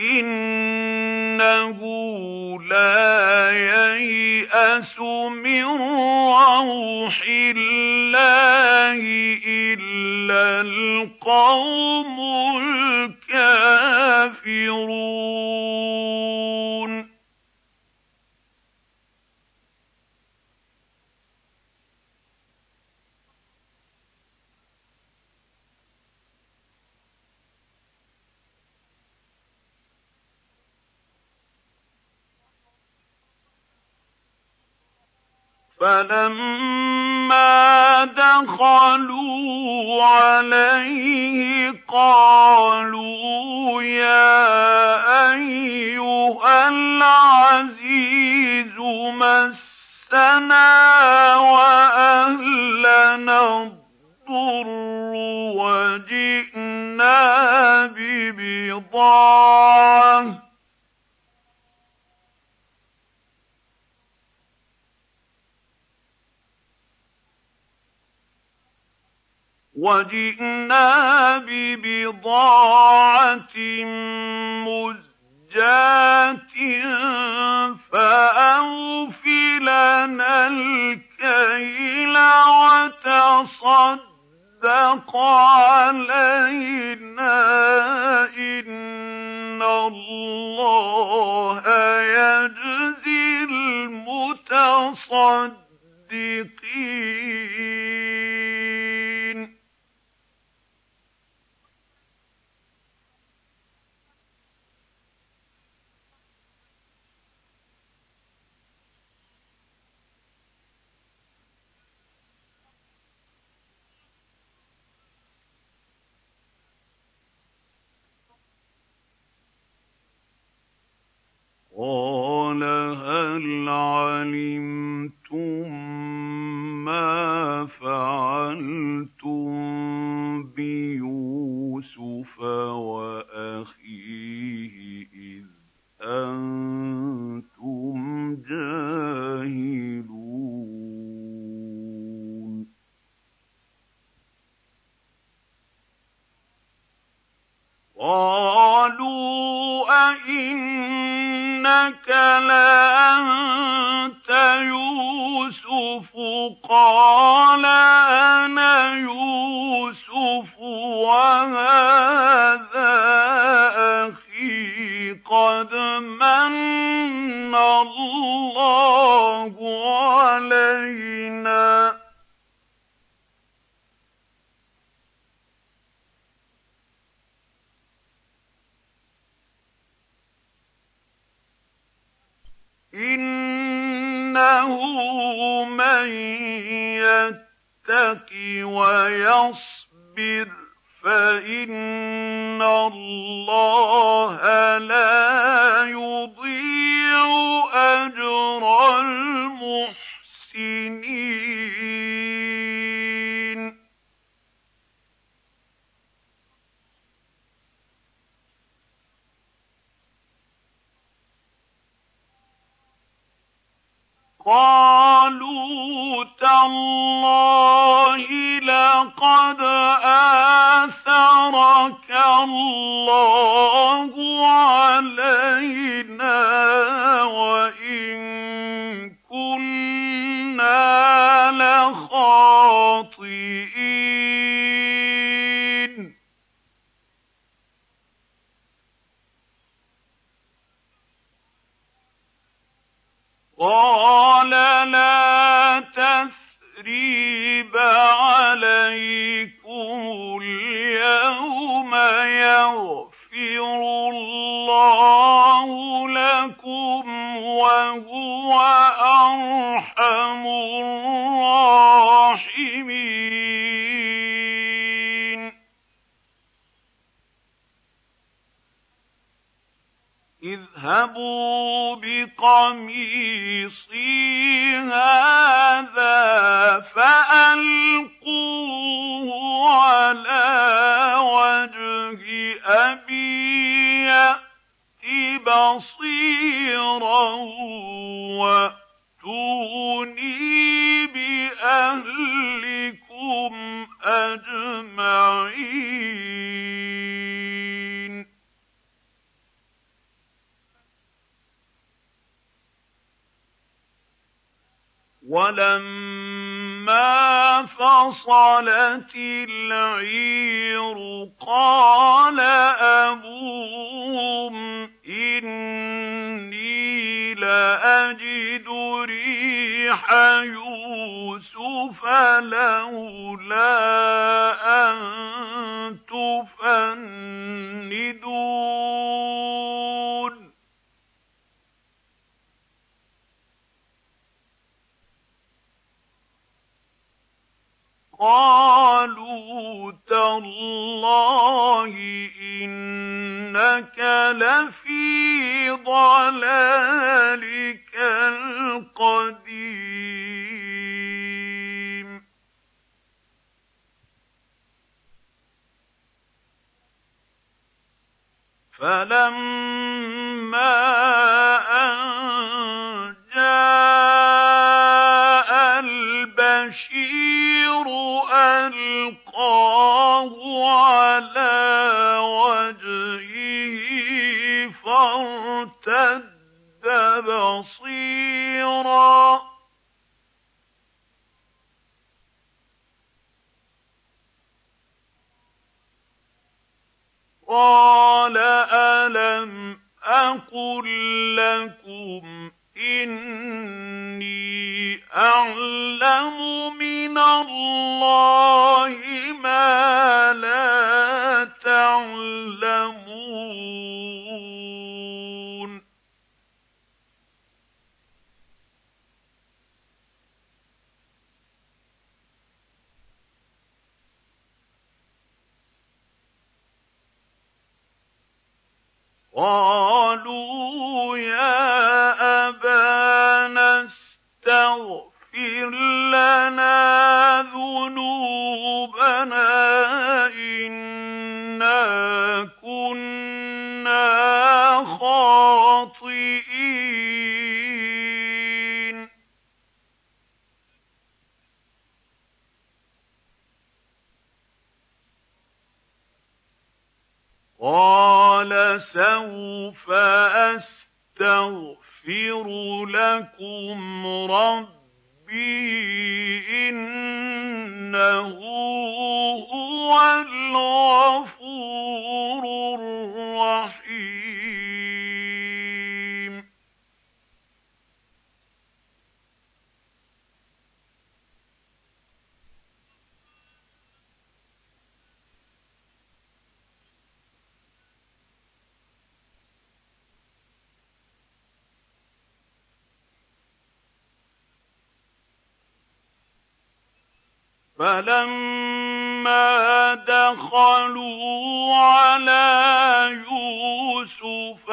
إِنَّهُ لَا يَيْأَسُ مِن رَّوْحِ اللَّهِ إِلَّا الْقَوْمُ الْكَافِرُونَ. فَلَمَّا دَخَلُوا عَلَيْهِ قَالُوا يَا أَيُّهَا الْعَزِيزُ مَسَّنَا وَأَهْلَنَا الضُّرُّ وَجِئْنَا بِبِضَاعَةٍ مُزْجَاةٍ فَأَوْفِ لَنَا الْكَيْلَ وَتَصَدَّقْ عَلَيْنَا ۖ إِنَّ اللَّهَ يَجْزِي الْمُتَصَدِّقِينَ. قَالَ هَلْ عَلِمْتُم مَّا فَعَلْتُم بِيُوسُفَ وَأَخِيهِ إِذْ أَنتُمْ جَاهِلُونَ قَالُوا أَإِنَّكَ لَأَنتَ يُوسُفُ؟ قَالَ أَنَا يُوسُفُ وَهَٰذَا أَخِي ۖ قَدْ مَنَّ اللَّهُ عَلَيْنَا ۖ. إِنَّهُ مَن يَتَّقِ وَيَصْبِرْ فَإِنَّ اللَّهَ لَا يُضِيعُ تَاللَّهِ لَقَدْ آثَرَكَ اللَّهُ عَلَيْنَا وَإِن كُنَّا لَخَاطِئِينَ. تَثْرِيبَ عَلَيْكُمُ الْيَوْمَ ۖ يَغْفِرُ اللَّهُ لَكُمْ ۖ وَهُوَ أَرْحَمُ الرَّاحِمِينَ. اذْهَبُوا بِقَمِيصِي هَٰذَا فَأَلْقُوهُ عَلَىٰ وَجْهِ أَبِي يَأْتِ بَصِيرًا وَأْتُونِي بِأَهْلِكُمْ أَجْمَعِينَ. وَلَمَّا فَصَلَتِ الْعِيرُ قَالَ أَبُوهُمْ إِنِّي لَأَجِدُ رِيحَ يُوسُفَ ۖ لَوْلَا أَن تُفَنِّدُونِ. قَالُوا تَاللَّهِ إِنَّكَ لَفِي ضَلَالِكَ الْقَدِيمِ. فَلَمَّا أَن جَاءَ أَلْقَاهُ عَلَىٰ وَجْهِهِ فَارْتَدَّ بَصِيرًا ۖ. قَالَ أَلَمْ أَقُل لَّكُمْ إِنِّي أَعْلَمُ مِنَ اللَّهِ مَا لَا تَعْلَمُونَ. قَالُوا يَا أَبَانَا اسْتَغْفِرْ لَنَا ذُنُوبَنَا إِنَّا كُنَّا قَالَ سَوْفَ أَسْتَغْفِرُ لَكُمْ رَبِّي إِنَّهُ هُوَ الْغَفُورُ الرَّحِيمُ. فَلَمَّا دَخَلُوا عَلَىٰ يُوسُفَ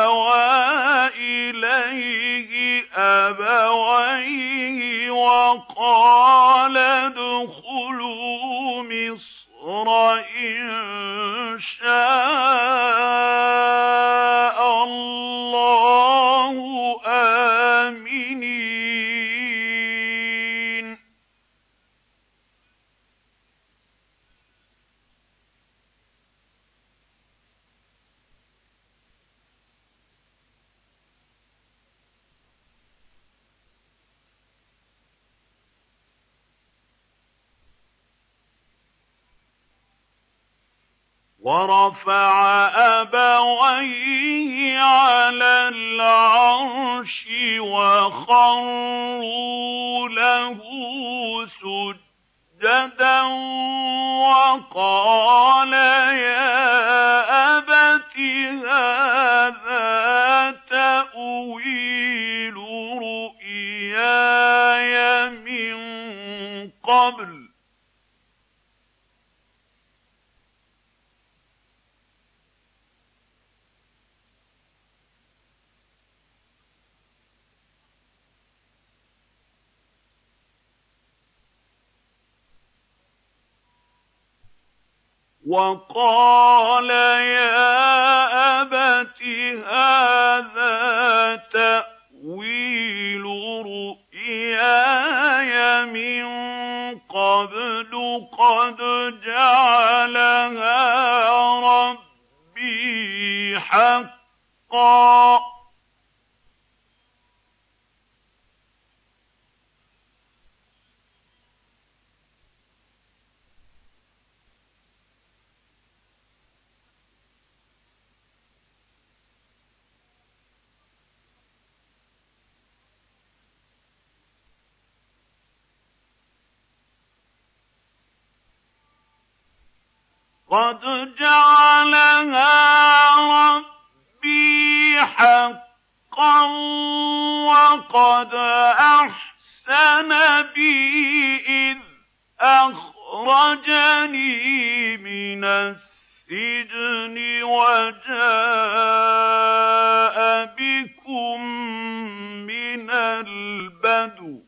آوَىٰ إِلَيْهِ أَبَوَيْهِ وَقَالَ ادْخُلُوا مِصْرَ إِن شَاءَ اللَّهُ آمِنِينَ وَرَفَعَ أَبَوَيْهِ عَلَى الْعَرْشِ وَخَرُّوا لَهُ سُجَّدًا وَقَالَ يَا أَبَتِ هَٰذَا تَأْوِيلُ رُؤْيَايَ مِن قَبْلُ ۖ وَقَالَ يَا أَبَتِ هَٰذَا تَأْوِيلُ رُؤْيَايَ مِن قَبْلُ قَدْ جَعَلَهَا رَبِّي حَقًّا ۖ قَدْ جَعَلَهَا رَبِّي حَقًّا ۖ وَقَدْ أَحْسَنَ بِي إِذْ أَخْرَجَنِي مِنَ السِّجْنِ وَجَاءَ بِكُم مِّنَ الْبَدْوِ ۖ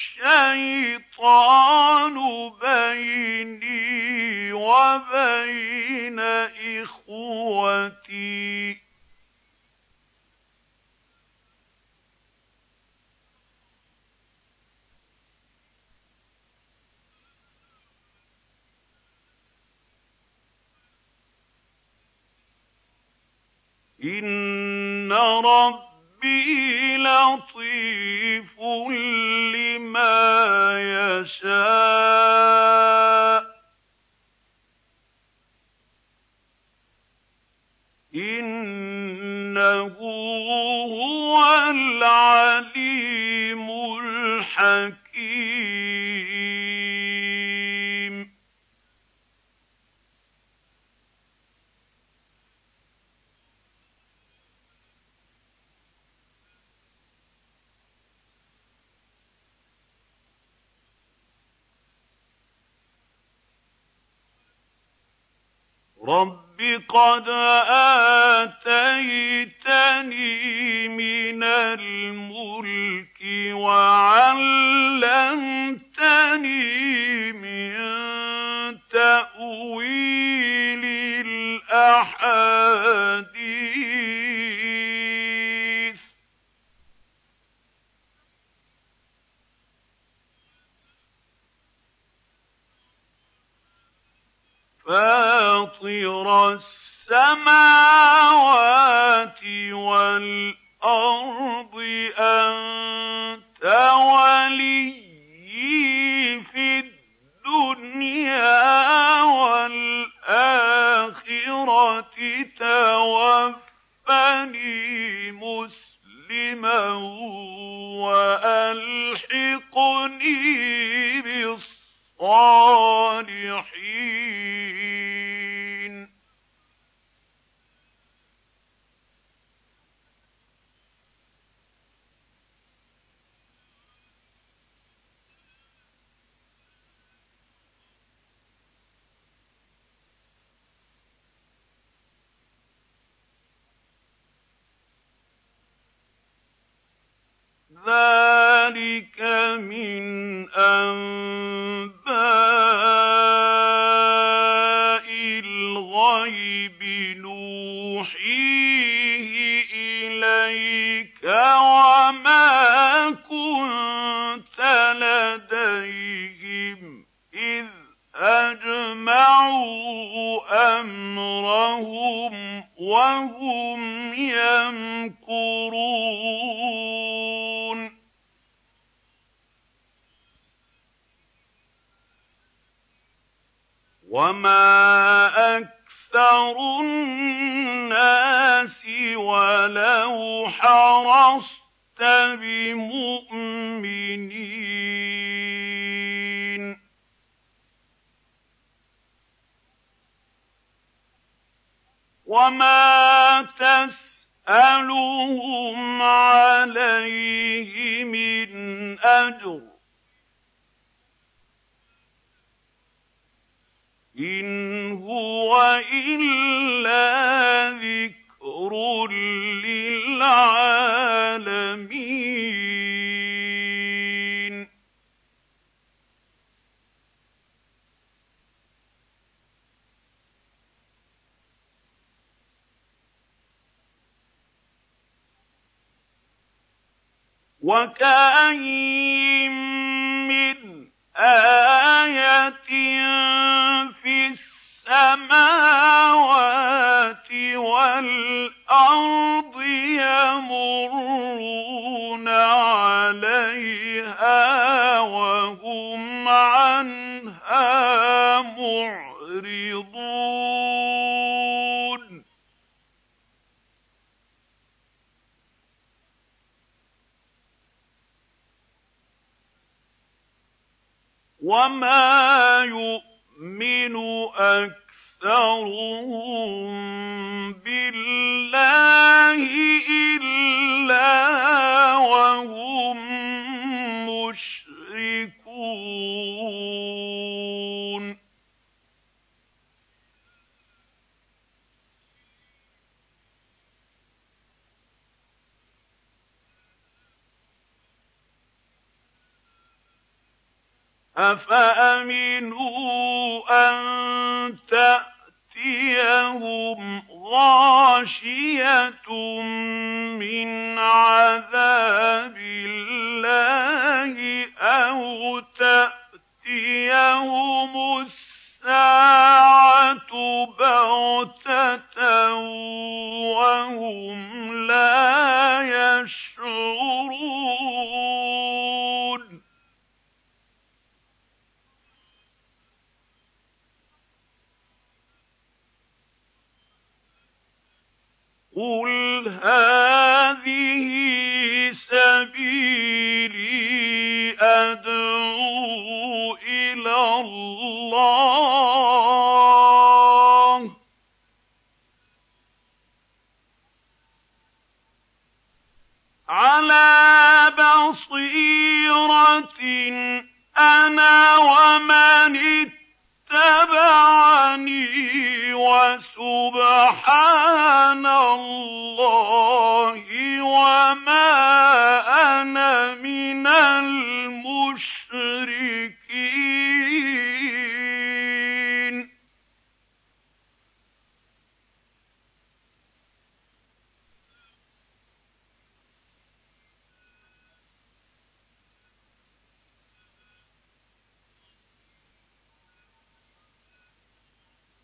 الشَّيْطَانُ بَيْنِي وَبَيْنَ إِخْوَتِي ۚ. إِنَّ رَبِّي لَطِيفٌ لِّمَا يَشَاءُ ۚ إِنَّهُ هُوَ الْعَلِيمُ الْحَكِيمُ رَبِّ قَدْ آتَيْتَنِي مِنَ الْمُلْكِ وَعَلَّمْتَنِي مِن تَأْوِيلِ الْأَحَادِيثِ. فَاطِرَ السَّمَاوَاتِ وَالْأَرْضِ أَنتَ وَلِيِّي فِي الدُّنْيَا وَالْآخِرَةِ تَوَفَّنِي مُسْلِمًا وَأَلْحِقْنِي بِالصَّالِحِينَ. ذَٰلِكَ مِنْ أَنبَاءِ الْغَيْبِ نُوحِيهِ إِلَيْكَ ۖ وَمَا كُنتَ لَدَيْهِمْ إِذْ أَجْمَعُوا أَمْرَهُمْ وَهُمْ يَمْكُرُونَ. وَمَا أَكْثَرُ النَّاسِ وَلَوْ حَرَصْتَ بِمُؤْمِنِينَ وَمَا تَسْأَلُهُمْ عَلَيْهِ مِنْ أَجْرٍ ۚ إِنْ هُوَ إِلَّا ذِكْرٌ لِّلْعَالَمِينَ وَكَأَيِّن مِّنْ آيَةٍ فِي السَّمَاوَاتِ وَالْأَرْضِ يَمُرُّونَ وَمَا يُؤْمِنُ أَكْثَرُهُم بِاللَّهِ إِلَّا وَهُم أَفَأَمِنُوا أَن تَأْتِيَهُمْ غَاشِيَةٌ مِّنْ عَذَابِ اللَّهِ أَوْ تَأْتِيَهُمُ السَّاعَةُ بَغْتَةً وَهُمْ لَا يَشْعُرُونَ قُلْ هَٰذِهِ سَبِيلِي أَدْعُو إِلَى اللَّهِ ۚ عَلَىٰ بَصِيرَةٍ أَنَا وَمَنِ اتبعني وسبحان الله وما أنا من المشركين.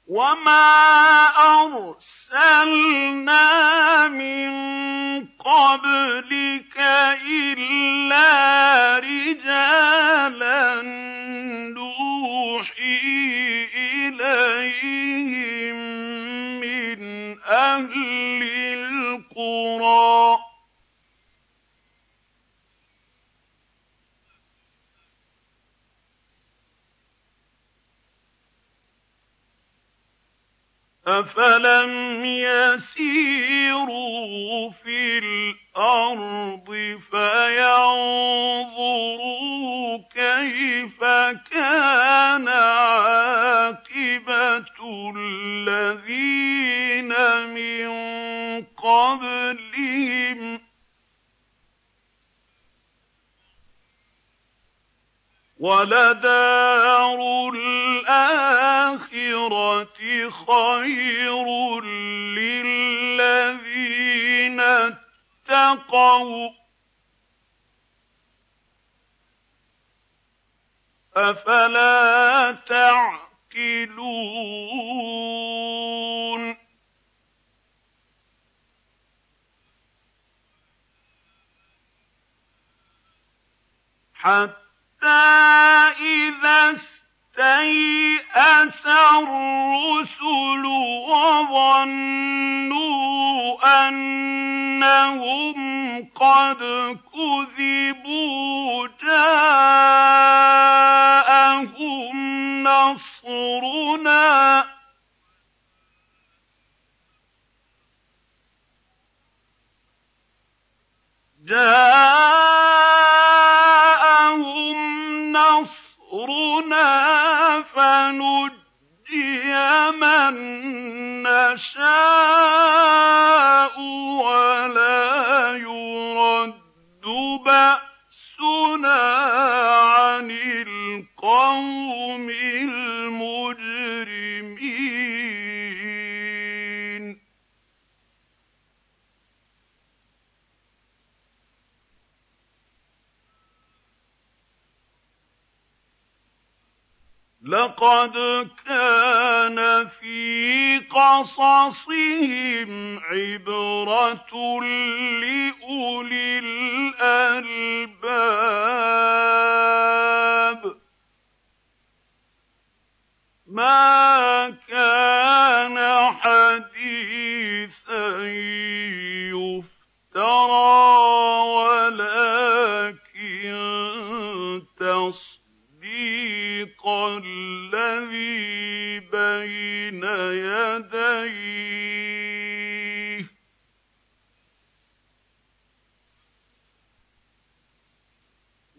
وما أرسلنا من قبلك إلا رجالا نوحي إليهم من أهل القرى أَفَلَمْ يَسِيرُوا فِي الْأَرْضِ فَيَنظُرُوا كَيْفَ كَانَ عَاقِبَةُ الَّذِينَ مِن قَبْلِهِمْ ۚ وَلَدَارُ الْآخِرَةِ خَيْرٌ لِّلَّذِينَ اتَّقَوْا ۗ. أَفَلَا تَعْقِلُونَ. إِذَا اسْتَيْأَسَ الرُّسُلُ وَظَنُّوا أَنَّهُمْ قَدْ كُذِبُوا جَاءَهُمْ نَصْرُنَا. فَنُجِّيَ مَن نَّشَاءُ وَلَا يُرَدُّ بَأْسُنَا عَنِ الْقَوْمِ لَقَدْ كَانَ فِي قَصَصِهِمْ عِبْرَةٌ لِّأُولِي الْأَلْبَابِ ۗ. مَا كَانَ حَدِيثًا يُفْتَرَىٰ وَلَٰكِن تَصْدِيقَ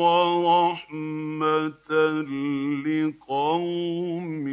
وَرَحْمَةً لِّقَوْمٍ